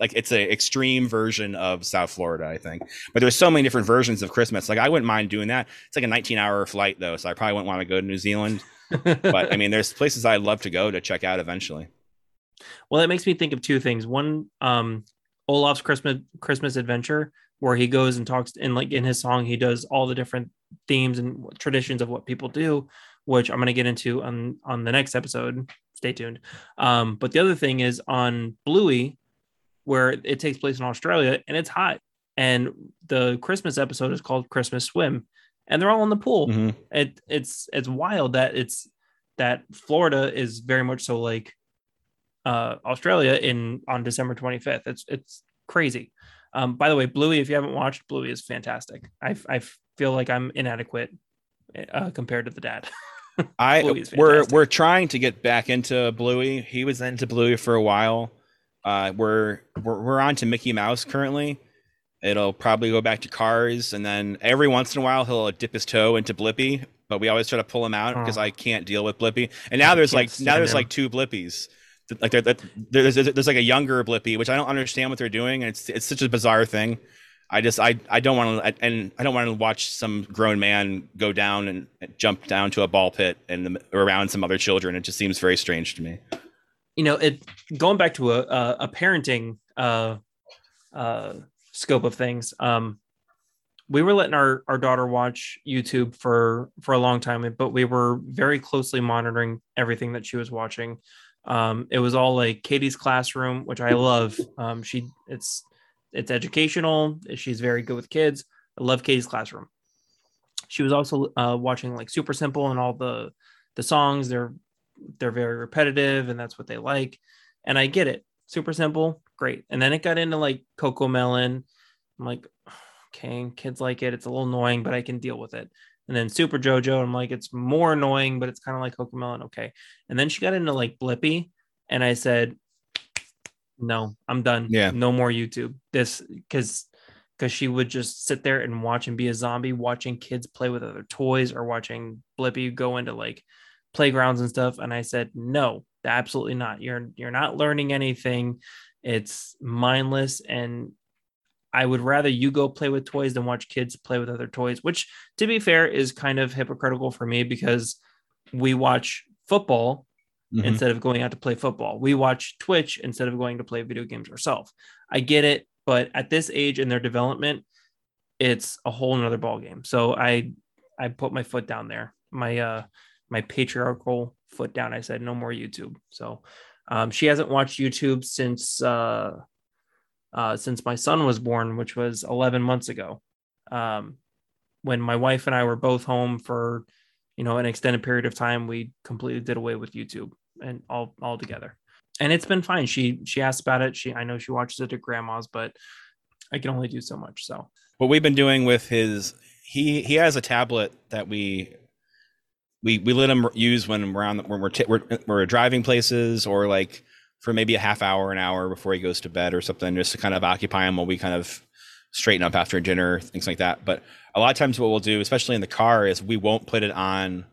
like it's a extreme version of South Florida, I think. But there's so many different versions of Christmas. Like I wouldn't mind doing that. It's like a 19 hour flight though, so I probably wouldn't want to go to New Zealand. But I mean, there's places I'd love to go to check out eventually. well, that makes me think of two things. One, um, Olaf's Christmas Christmas adventure, where he goes and talks and like in his song, he does all the different themes and traditions of what people do, which I'm going to get into on on the next episode. Stay tuned. Um, but the other thing is on Bluey, where it takes place in Australia and it's hot, and the Christmas episode is called Christmas Swim, and they're all in the pool Mhm. it it's it's wild that it's that Florida is very much so like uh Australia in on December 25th. It's it's crazy. Um by the way, Bluey if you haven't watched Bluey is fantastic. I I feel like I'm inadequate uh, compared to the dad. I we're we're trying to get back into Bluey. He was into Bluey for a while. Uh, we're we're we're on to Mickey Mouse currently. It'll probably go back to Cars, and then every once in a while he'll dip his toe into Blippi. But we always try to pull him out because Oh. I can't deal with Blippi. And now there's like now there's him. like two Blippis. Like there, there- there's, there's there's like a younger Blippi, which I don't understand what they're doing, and it's it's such a bizarre thing. I just I I don't want to and I don't want to watch some grown man go down and jump down to a ball pit and around some other children. It just seems very strange to me. you know, it going back to a a, a parenting uh uh scope of things. Um we were letting our, our daughter watch YouTube for for a long time, but we were very closely monitoring everything that she was watching. Um, it was all like Katie's classroom, which I love. Um, she it's it's educational. She's very good with kids. I love Katie's classroom. She was also uh, watching like Super Simple and all the the songs. They're they're very repetitive, and that's what they like. And I get it. Super Simple, great. And then it got into like Cocomelon. I'm like, okay, kids like it. It's a little annoying, but I can deal with it. And then Super JoJo, I'm like, it's more annoying, but it's kind of like Cocomelon. Okay. And then she got into like Blippi, and I said, no, I'm done. Yeah. No more YouTube. This because because she would just sit there and watch and be a zombie, watching kids play with other toys or watching Blippi go into like playgrounds and stuff. And I said, no, absolutely not. You're you're not learning anything. It's mindless and I would rather you go play with toys than watch kids play with other toys, which to be fair is kind of hypocritical for me because we watch football Mhm. instead of going out to play football. We watch Twitch instead of going to play video games ourselves. I get it, but at this age in their development, it's a whole nother ball game. So I I put my foot down there. My uh my patriarchal foot down. I said no more YouTube. So um she hasn't watched YouTube since uh uh since my son was born, which was 11 months ago. Um when my wife and I were both home for you know an extended period of time, we completely did away with YouTube and all all together. And it's been fine. She she asked about it. She I know she watches it at grandma's, but I can only do so much. So what we've been doing with his he he has a tablet that we we we let him use when we're on when we're t- we're, we're driving places or like for maybe a half hour an hour before he goes to bed or something just to kind of occupy him while we kind of straighten up after dinner things like that but a lot of times what we'll do especially in the car is we won't put it on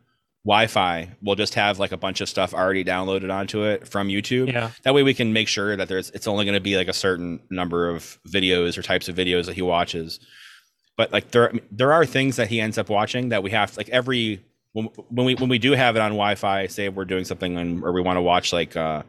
Wi-Fi, we'll just have like a bunch of stuff already downloaded onto it from YouTube. Yeah. That way we can make sure that there's it's only going to be like a certain number of videos or types of videos that he watches. But like there there are things that he ends up watching that we have like every when, when we when we do have it on Wi-Fi, say we're doing something on, or we want to watch like uh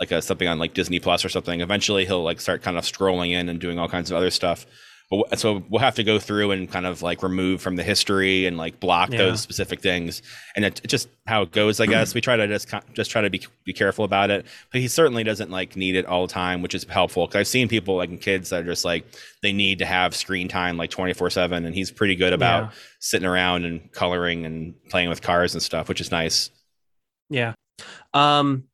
like a, something on like Disney Plus or something. Eventually he'll like start kind of scrolling in and doing all kinds of other stuff. But so we'll have to go through and kind of like remove from the history and like block Yeah. those specific things. And it, it's just how it goes, I guess. we try to just just try to be be careful about it. But he certainly doesn't like need it all the time, which is helpful. Because I've seen people like kids that are just like they need to have screen time like twenty four seven, and he's pretty good about Yeah. Sitting around and coloring and playing with cars and stuff, which is nice. Yeah. Um,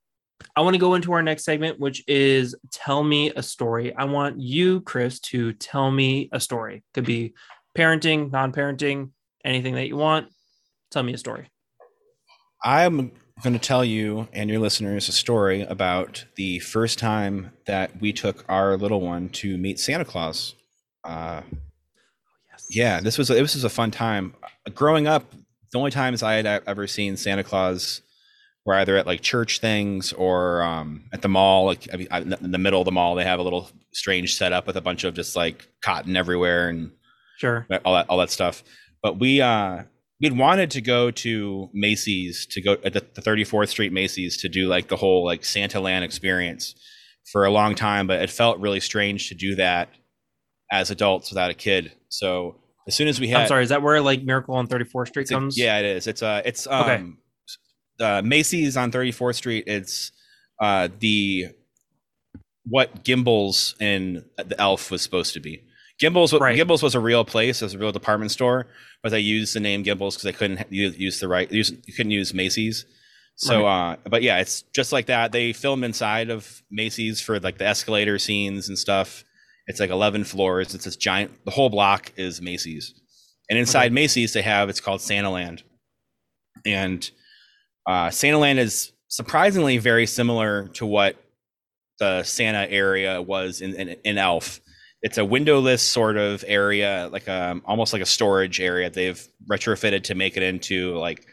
I want to go into our next segment, which is tell me a story. I want you, Chris, to tell me a story. Could be parenting, non-parenting, anything that you want. Tell me a story. I'm going to tell you and your listeners a story about the first time that we took our little one to meet Santa Claus. Uh, Yes. Yeah, this was it was a fun time. Growing up, the only times I had ever seen Santa Claus were either at like church things or um, at the mall. Like I mean, I- in the middle of the mall, they have a little strange setup with a bunch of just like cotton everywhere and Sure. all that all that stuff. But we uh we'd wanted to go to Macy's to go at the, the 34th Street Macy's to do like the whole like Santa Land experience for a long time, but it felt really strange to do that as adults without a kid. So as soon as we had I'm sorry. Is that where like Miracle on 34th Street it's a- comes? yeah, it is. It's uh it's Okay. um uh, Macy's on 34th Street. It's uh the what Gimbels in the Elf was supposed to be. Gimbels Right. Gimbels was a real place, it was a real department store, but they used the name Gimbels because they couldn't use, use the right use you couldn't use Macy's. So uh but yeah, it's just like that. They filmed inside of Macy's for like the escalator scenes and stuff. It's like 11 floors. It's this giant the whole block is Macy's. And inside Okay. Macy's they have it's called Santa Land. And uh Santa Land is surprisingly very similar to what the Santa area was in in, in Elf. It's a windowless sort of area, like um almost like a storage area. They've retrofitted to make it into like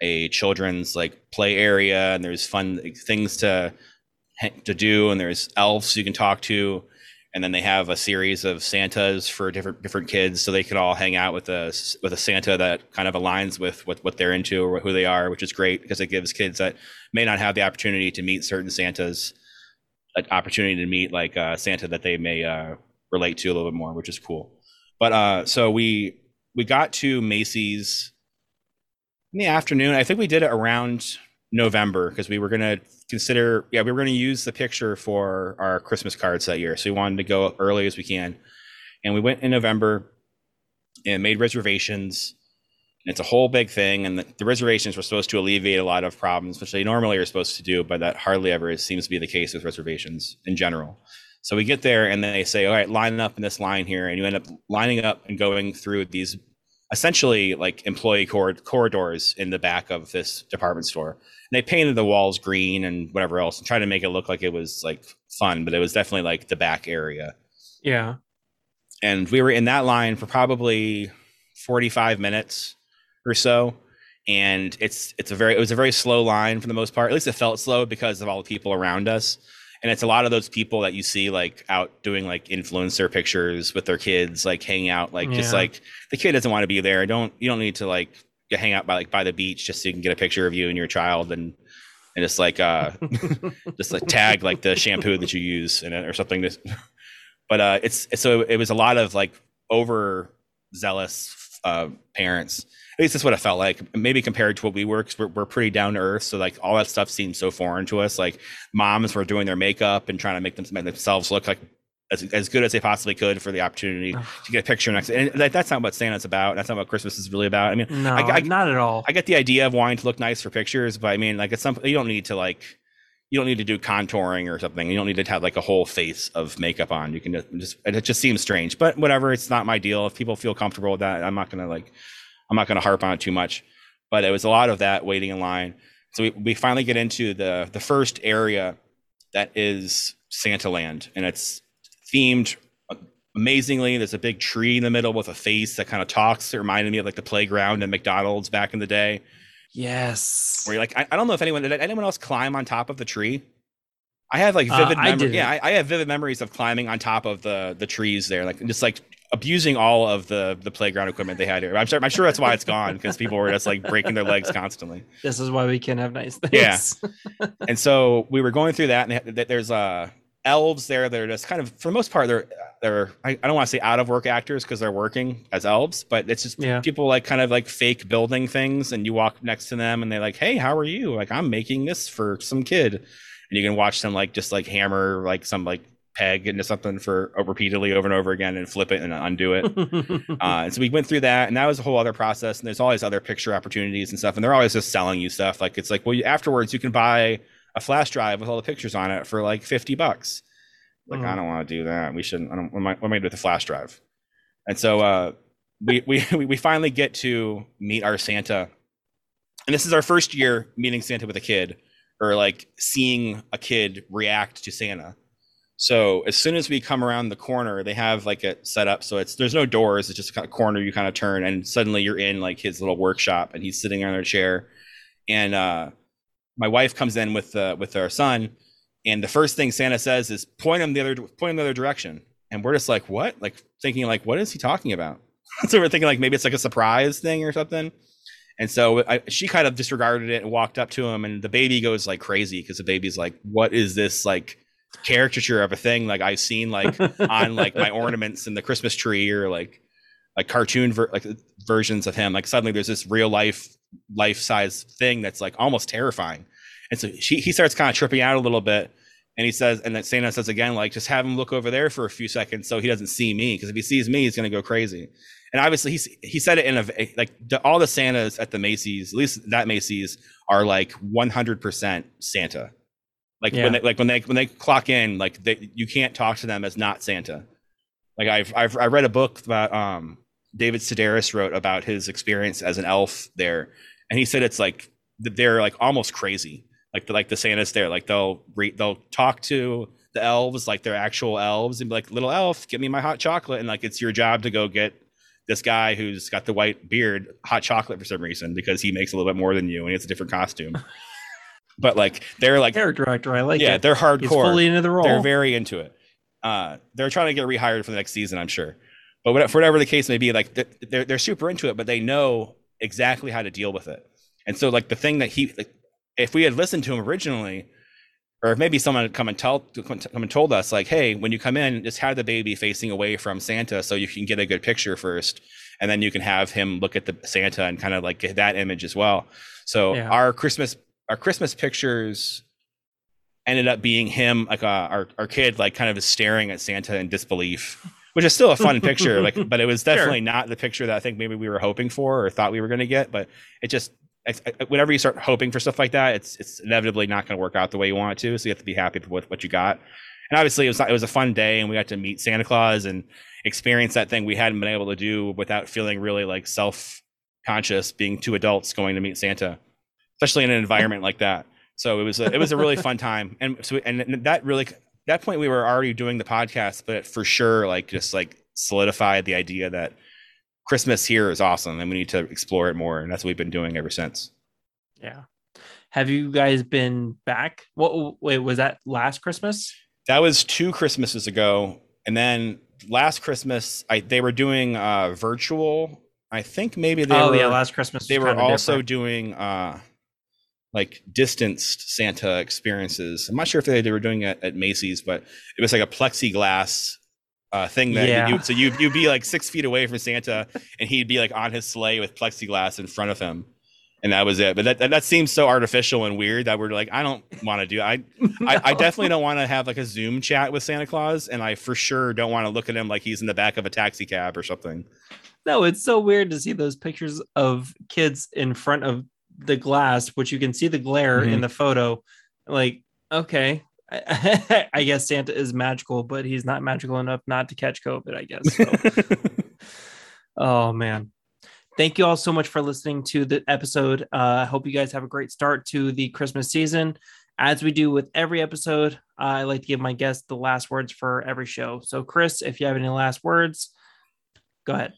a children's like play area, and there's fun things to to do, and there's elves you can talk to, and then they have a series of Santas for different different kids, so they can all hang out with a with a Santa that kind of aligns with what what they're into or who they are, which is great because it gives kids that may not have the opportunity to meet certain Santas an opportunity to meet like uh, Santa that they may uh, relate to a little bit more, which is cool. But uh, so we we got to Macy's in the afternoon. I think we did it around November because we were gonna consider. Yeah, we were gonna use the picture for our Christmas cards that year, so we wanted to go early as we can. And we went in November and made reservations. And it's a whole big thing, and the, the reservations were supposed to alleviate a lot of problems, which they normally are supposed to do, but that hardly ever seems to be the case with reservations in general. So we get there, and they say, "All right, line up in this line here," and you end up lining up and going through these essentially like employee cor- corridors in the back of this department store. And they painted the walls green and whatever else, and tried to make it look like it was like fun, but it was definitely like the back area Yeah. and we were in that line for probably 45 minutes or so and it's it's a very it was a very slow line for the most part at least it felt slow because of all the people around us and it's a lot of those people that you see like out doing like influencer pictures with their kids like hanging out like just like the kid doesn't want to be there. Don't you don't need to like hang out by like by the beach just so you can get a picture of you and your child and and just like uh just like tag like the shampoo that you use in it or something to, but uh it's so it was a lot of like over zealous uh parents least that's what it felt like maybe compared to what we were because we're, we're pretty down to earth so like all that stuff seems so foreign to us like moms were doing their makeup and trying to make them make themselves look like as, as good as they possibly could for the opportunity to get a picture next and that, that's not what santa's about that's not what christmas is really about i mean No, I- I- not at all. I get the idea of wanting to look nice for pictures, but I mean, like, it's some you don't need to like, you don't need to do contouring or something. You don't need to have like a whole face of makeup on. You can just, just it just seems strange, but whatever. It's not my deal. If people feel comfortable with that, I'm not gonna like, I'm not gonna harp on it too much. But it was a lot of that waiting in line. So we, we finally get into the the first area that is Santa Land, and it's themed amazingly. There's a big tree in the middle with a face that kind of talks. It reminded me of like the playground at McDonald's back in the day. Yes. Where you're like, I, I don't know if anyone did anyone else climb on top of the tree. I have like Uh, vivid I memories. Yeah, I, I have vivid memories of climbing on top of the the trees there, like just like abusing all of the the playground equipment they had here. I'm sure I'm sure that's why it's gone because people were just like breaking their legs constantly. This is why we can have nice things. Yeah. and so we were going through that, and there's uh elves there. They're just kind of, for the most part, they're they're I, I don't want to say out of work actors because they're working as elves, but it's just Yeah. people like kind of like fake building things, and you walk next to them, and they're like, "Hey, how are you?" Like, I'm making this for some kid, and you can watch them like just like hammer like some like peg into something for uh, repeatedly over and over again, and flip it and undo it. Uh, and so we went through that, and that was a whole other process. And there's always other picture opportunities and stuff, and they're always just selling you stuff. Like it's like, well, you, afterwards you can buy a flash drive with all the pictures on it for like fifty bucks. Like Mm. I don't want to do that. We shouldn't. I don't. What am I, what am I gonna do with a flash drive? And so uh, we we we finally get to meet our Santa, and this is our first year meeting Santa with a kid, or like seeing a kid react to Santa. So as soon as we come around the corner, they have like it set up so it's there's no doors. It's just a corner you kind of turn, and suddenly you're in like his little workshop, and he's sitting on a chair. And uh, my wife comes in with uh, with our son, and the first thing Santa says is point him the other point him the other direction, and we're just like what? Like thinking like what is he talking about? so we're thinking like maybe it's like a surprise thing or something. And so I, she kind of disregarded it and walked up to him, and the baby goes like crazy because the baby's like, "What is this like caricature of a thing like I've seen like on like my ornaments in the Christmas tree or like like cartoon ver- like versions of him. Like suddenly there's this real life life size thing that's like almost terrifying. And so she, he starts kind of tripping out a little bit. And he says, and then Santa says again, like, just have him look over there for a few seconds so he doesn't see me. Because if he sees me, he's going to go crazy. And obviously, he's, he said it in a like the, all the Santas at the Macy's, at least that Macy's, are like 100% Santa. Like Yeah. when they like when they when they clock in, like they, you can't talk to them as not Santa. Like I've I've I read a book about um David Sedaris wrote about his experience as an elf there, and he said it's like they're like almost crazy. Like the like the Santas there, like they'll re- they'll talk to the elves like they're actual elves and be like, "Little elf, give me my hot chocolate," and like it's your job to go get this guy who's got the white beard hot chocolate for some reason because he makes a little bit more than you and it's a different costume. but like they're like Character actor, I like yeah, it. they're He's hardcore. fully into the role. They're very into it. Uh, they're trying to get rehired for the next season, I'm sure. But what- for whatever the case may be, like they're they're super into it, but they know exactly how to deal with it. And so, like the thing that he, like, if we had listened to him originally, or if maybe someone had come and tell come and told us, like, hey, when you come in, just have the baby facing away from Santa so you can get a good picture first, and then you can have him look at the Santa and kind of like get that image as well. So Yeah. our Christmas our Christmas pictures ended up being him like uh, our our kid like kind of staring at Santa in disbelief, which is still a fun picture. Like, but it was Sure. definitely not the picture that I think maybe we were hoping for or thought we were going to get. But it just whenever you start hoping for stuff like that, it's it's inevitably not going to work out the way you want it to. So you have to be happy with what you got. And obviously, it was it was a fun day, and we got to meet Santa Claus and experience that thing we hadn't been able to do without feeling really like self conscious, being two adults going to meet Santa, especially in an environment like that. So it was a, it was a really fun time, and so and that really that point we were already doing the podcast, but for sure like just like solidified the idea that Christmas here is awesome, and we need to explore it more, and that's what we've been doing ever since. Yeah. Have you guys been back? What wait, was that last Christmas? That was two Christmases ago, and then last Christmas I they were doing uh virtual. I think maybe they oh were yeah, last Christmas. they were also different. doing uh like distanced Santa experiences. I'm not sure if they, they were doing it at Macy's, but it was like a plexiglass uh thing that Yeah. you so you you'd be like six feet away from Santa and he'd be like on his sleigh with plexiglass in front of him. And that was it. But that, that, that seems so artificial and weird that we're like, I don't want to do I I, I definitely don't want to have like a Zoom chat with Santa Claus, and I for sure don't want to look at him like he's in the back of a taxi cab or something. No, it's so weird to see those pictures of kids in front of the glass, which you can see the glare in Mhm. the photo. Like, okay, I, guess Santa is magical, but he's not magical enough not to catch COVID. I guess. So. oh man. Thank you all so much for listening to the episode. Uh, I hope you guys have a great start to the Christmas season. As we do with every episode, I like to give my guests the last words for every show. So, Chris, if you have any last words, go ahead.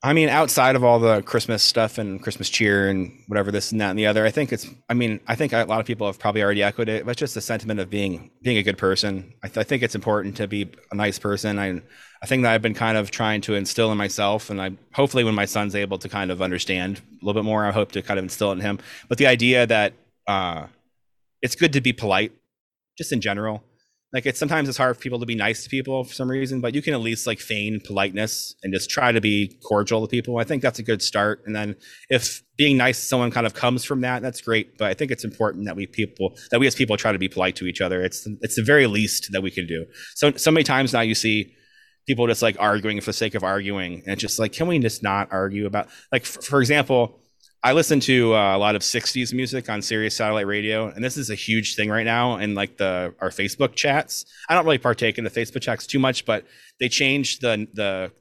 I mean, outside of all the Christmas stuff and Christmas cheer and whatever this and that and the other, I think it's. I mean, I think a lot of people have probably already echoed it. But just the sentiment of being being a good person. I, th- I think it's important to be a nice person. I I think that I've been kind of trying to instill in myself, and I hopefully when my son's able to kind of understand a little bit more, I hope to kind of instill it in him. But the idea that uh, it's good to be polite, just in general like it's sometimes it's hard for people to be nice to people for some reason but you can at least like feign politeness and just try to be cordial to people. I think that's a good start. And then if being nice to someone kind of comes from that that's great. But i think it's important that we people that we as people try to be polite to each other. It's it's the very least that we can do. So so many times now you see people just like arguing for the sake of arguing. And it's just like can we just not argue about like for, for example I listen to uh, a lot of 60s music on Sirius satellite radio, and this is a huge thing right now in like the our Facebook chats. I don't really partake in the Facebook chats too much, but they changed the the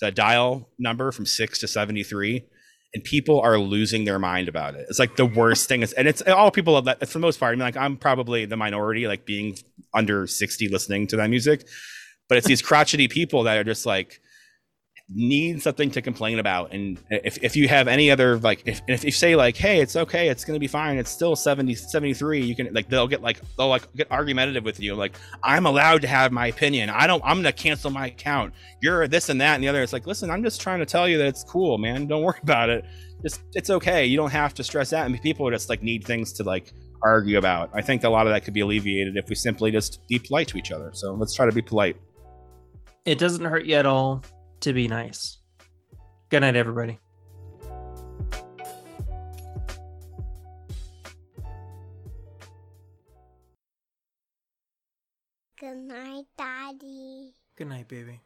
the dial number from 6 to 73 and people are losing their mind about it. It's like the worst thing is and it's all people of that for the most part. I mean like I'm probably the minority like being under 60 listening to that music, but it's these crotchety people that are just like need something to complain about. And if, if you have any other like if, if you say like hey it's okay it's gonna be fine it's still 70 73 you can like they'll get like they'll like get argumentative with you like i'm allowed to have my opinion. I don't i'm gonna cancel my account. You're this and that and the other. It's like listen i'm just trying to tell you that it's cool man. Don't worry about it. Just it's okay. You don't have to stress out. And people just like need things to like argue about. I think a lot of that could be alleviated if we simply just be polite to each other. So let's try to be polite. It doesn't hurt you at all to be nice. Good night, everybody. Good night, Daddy. Good night, baby.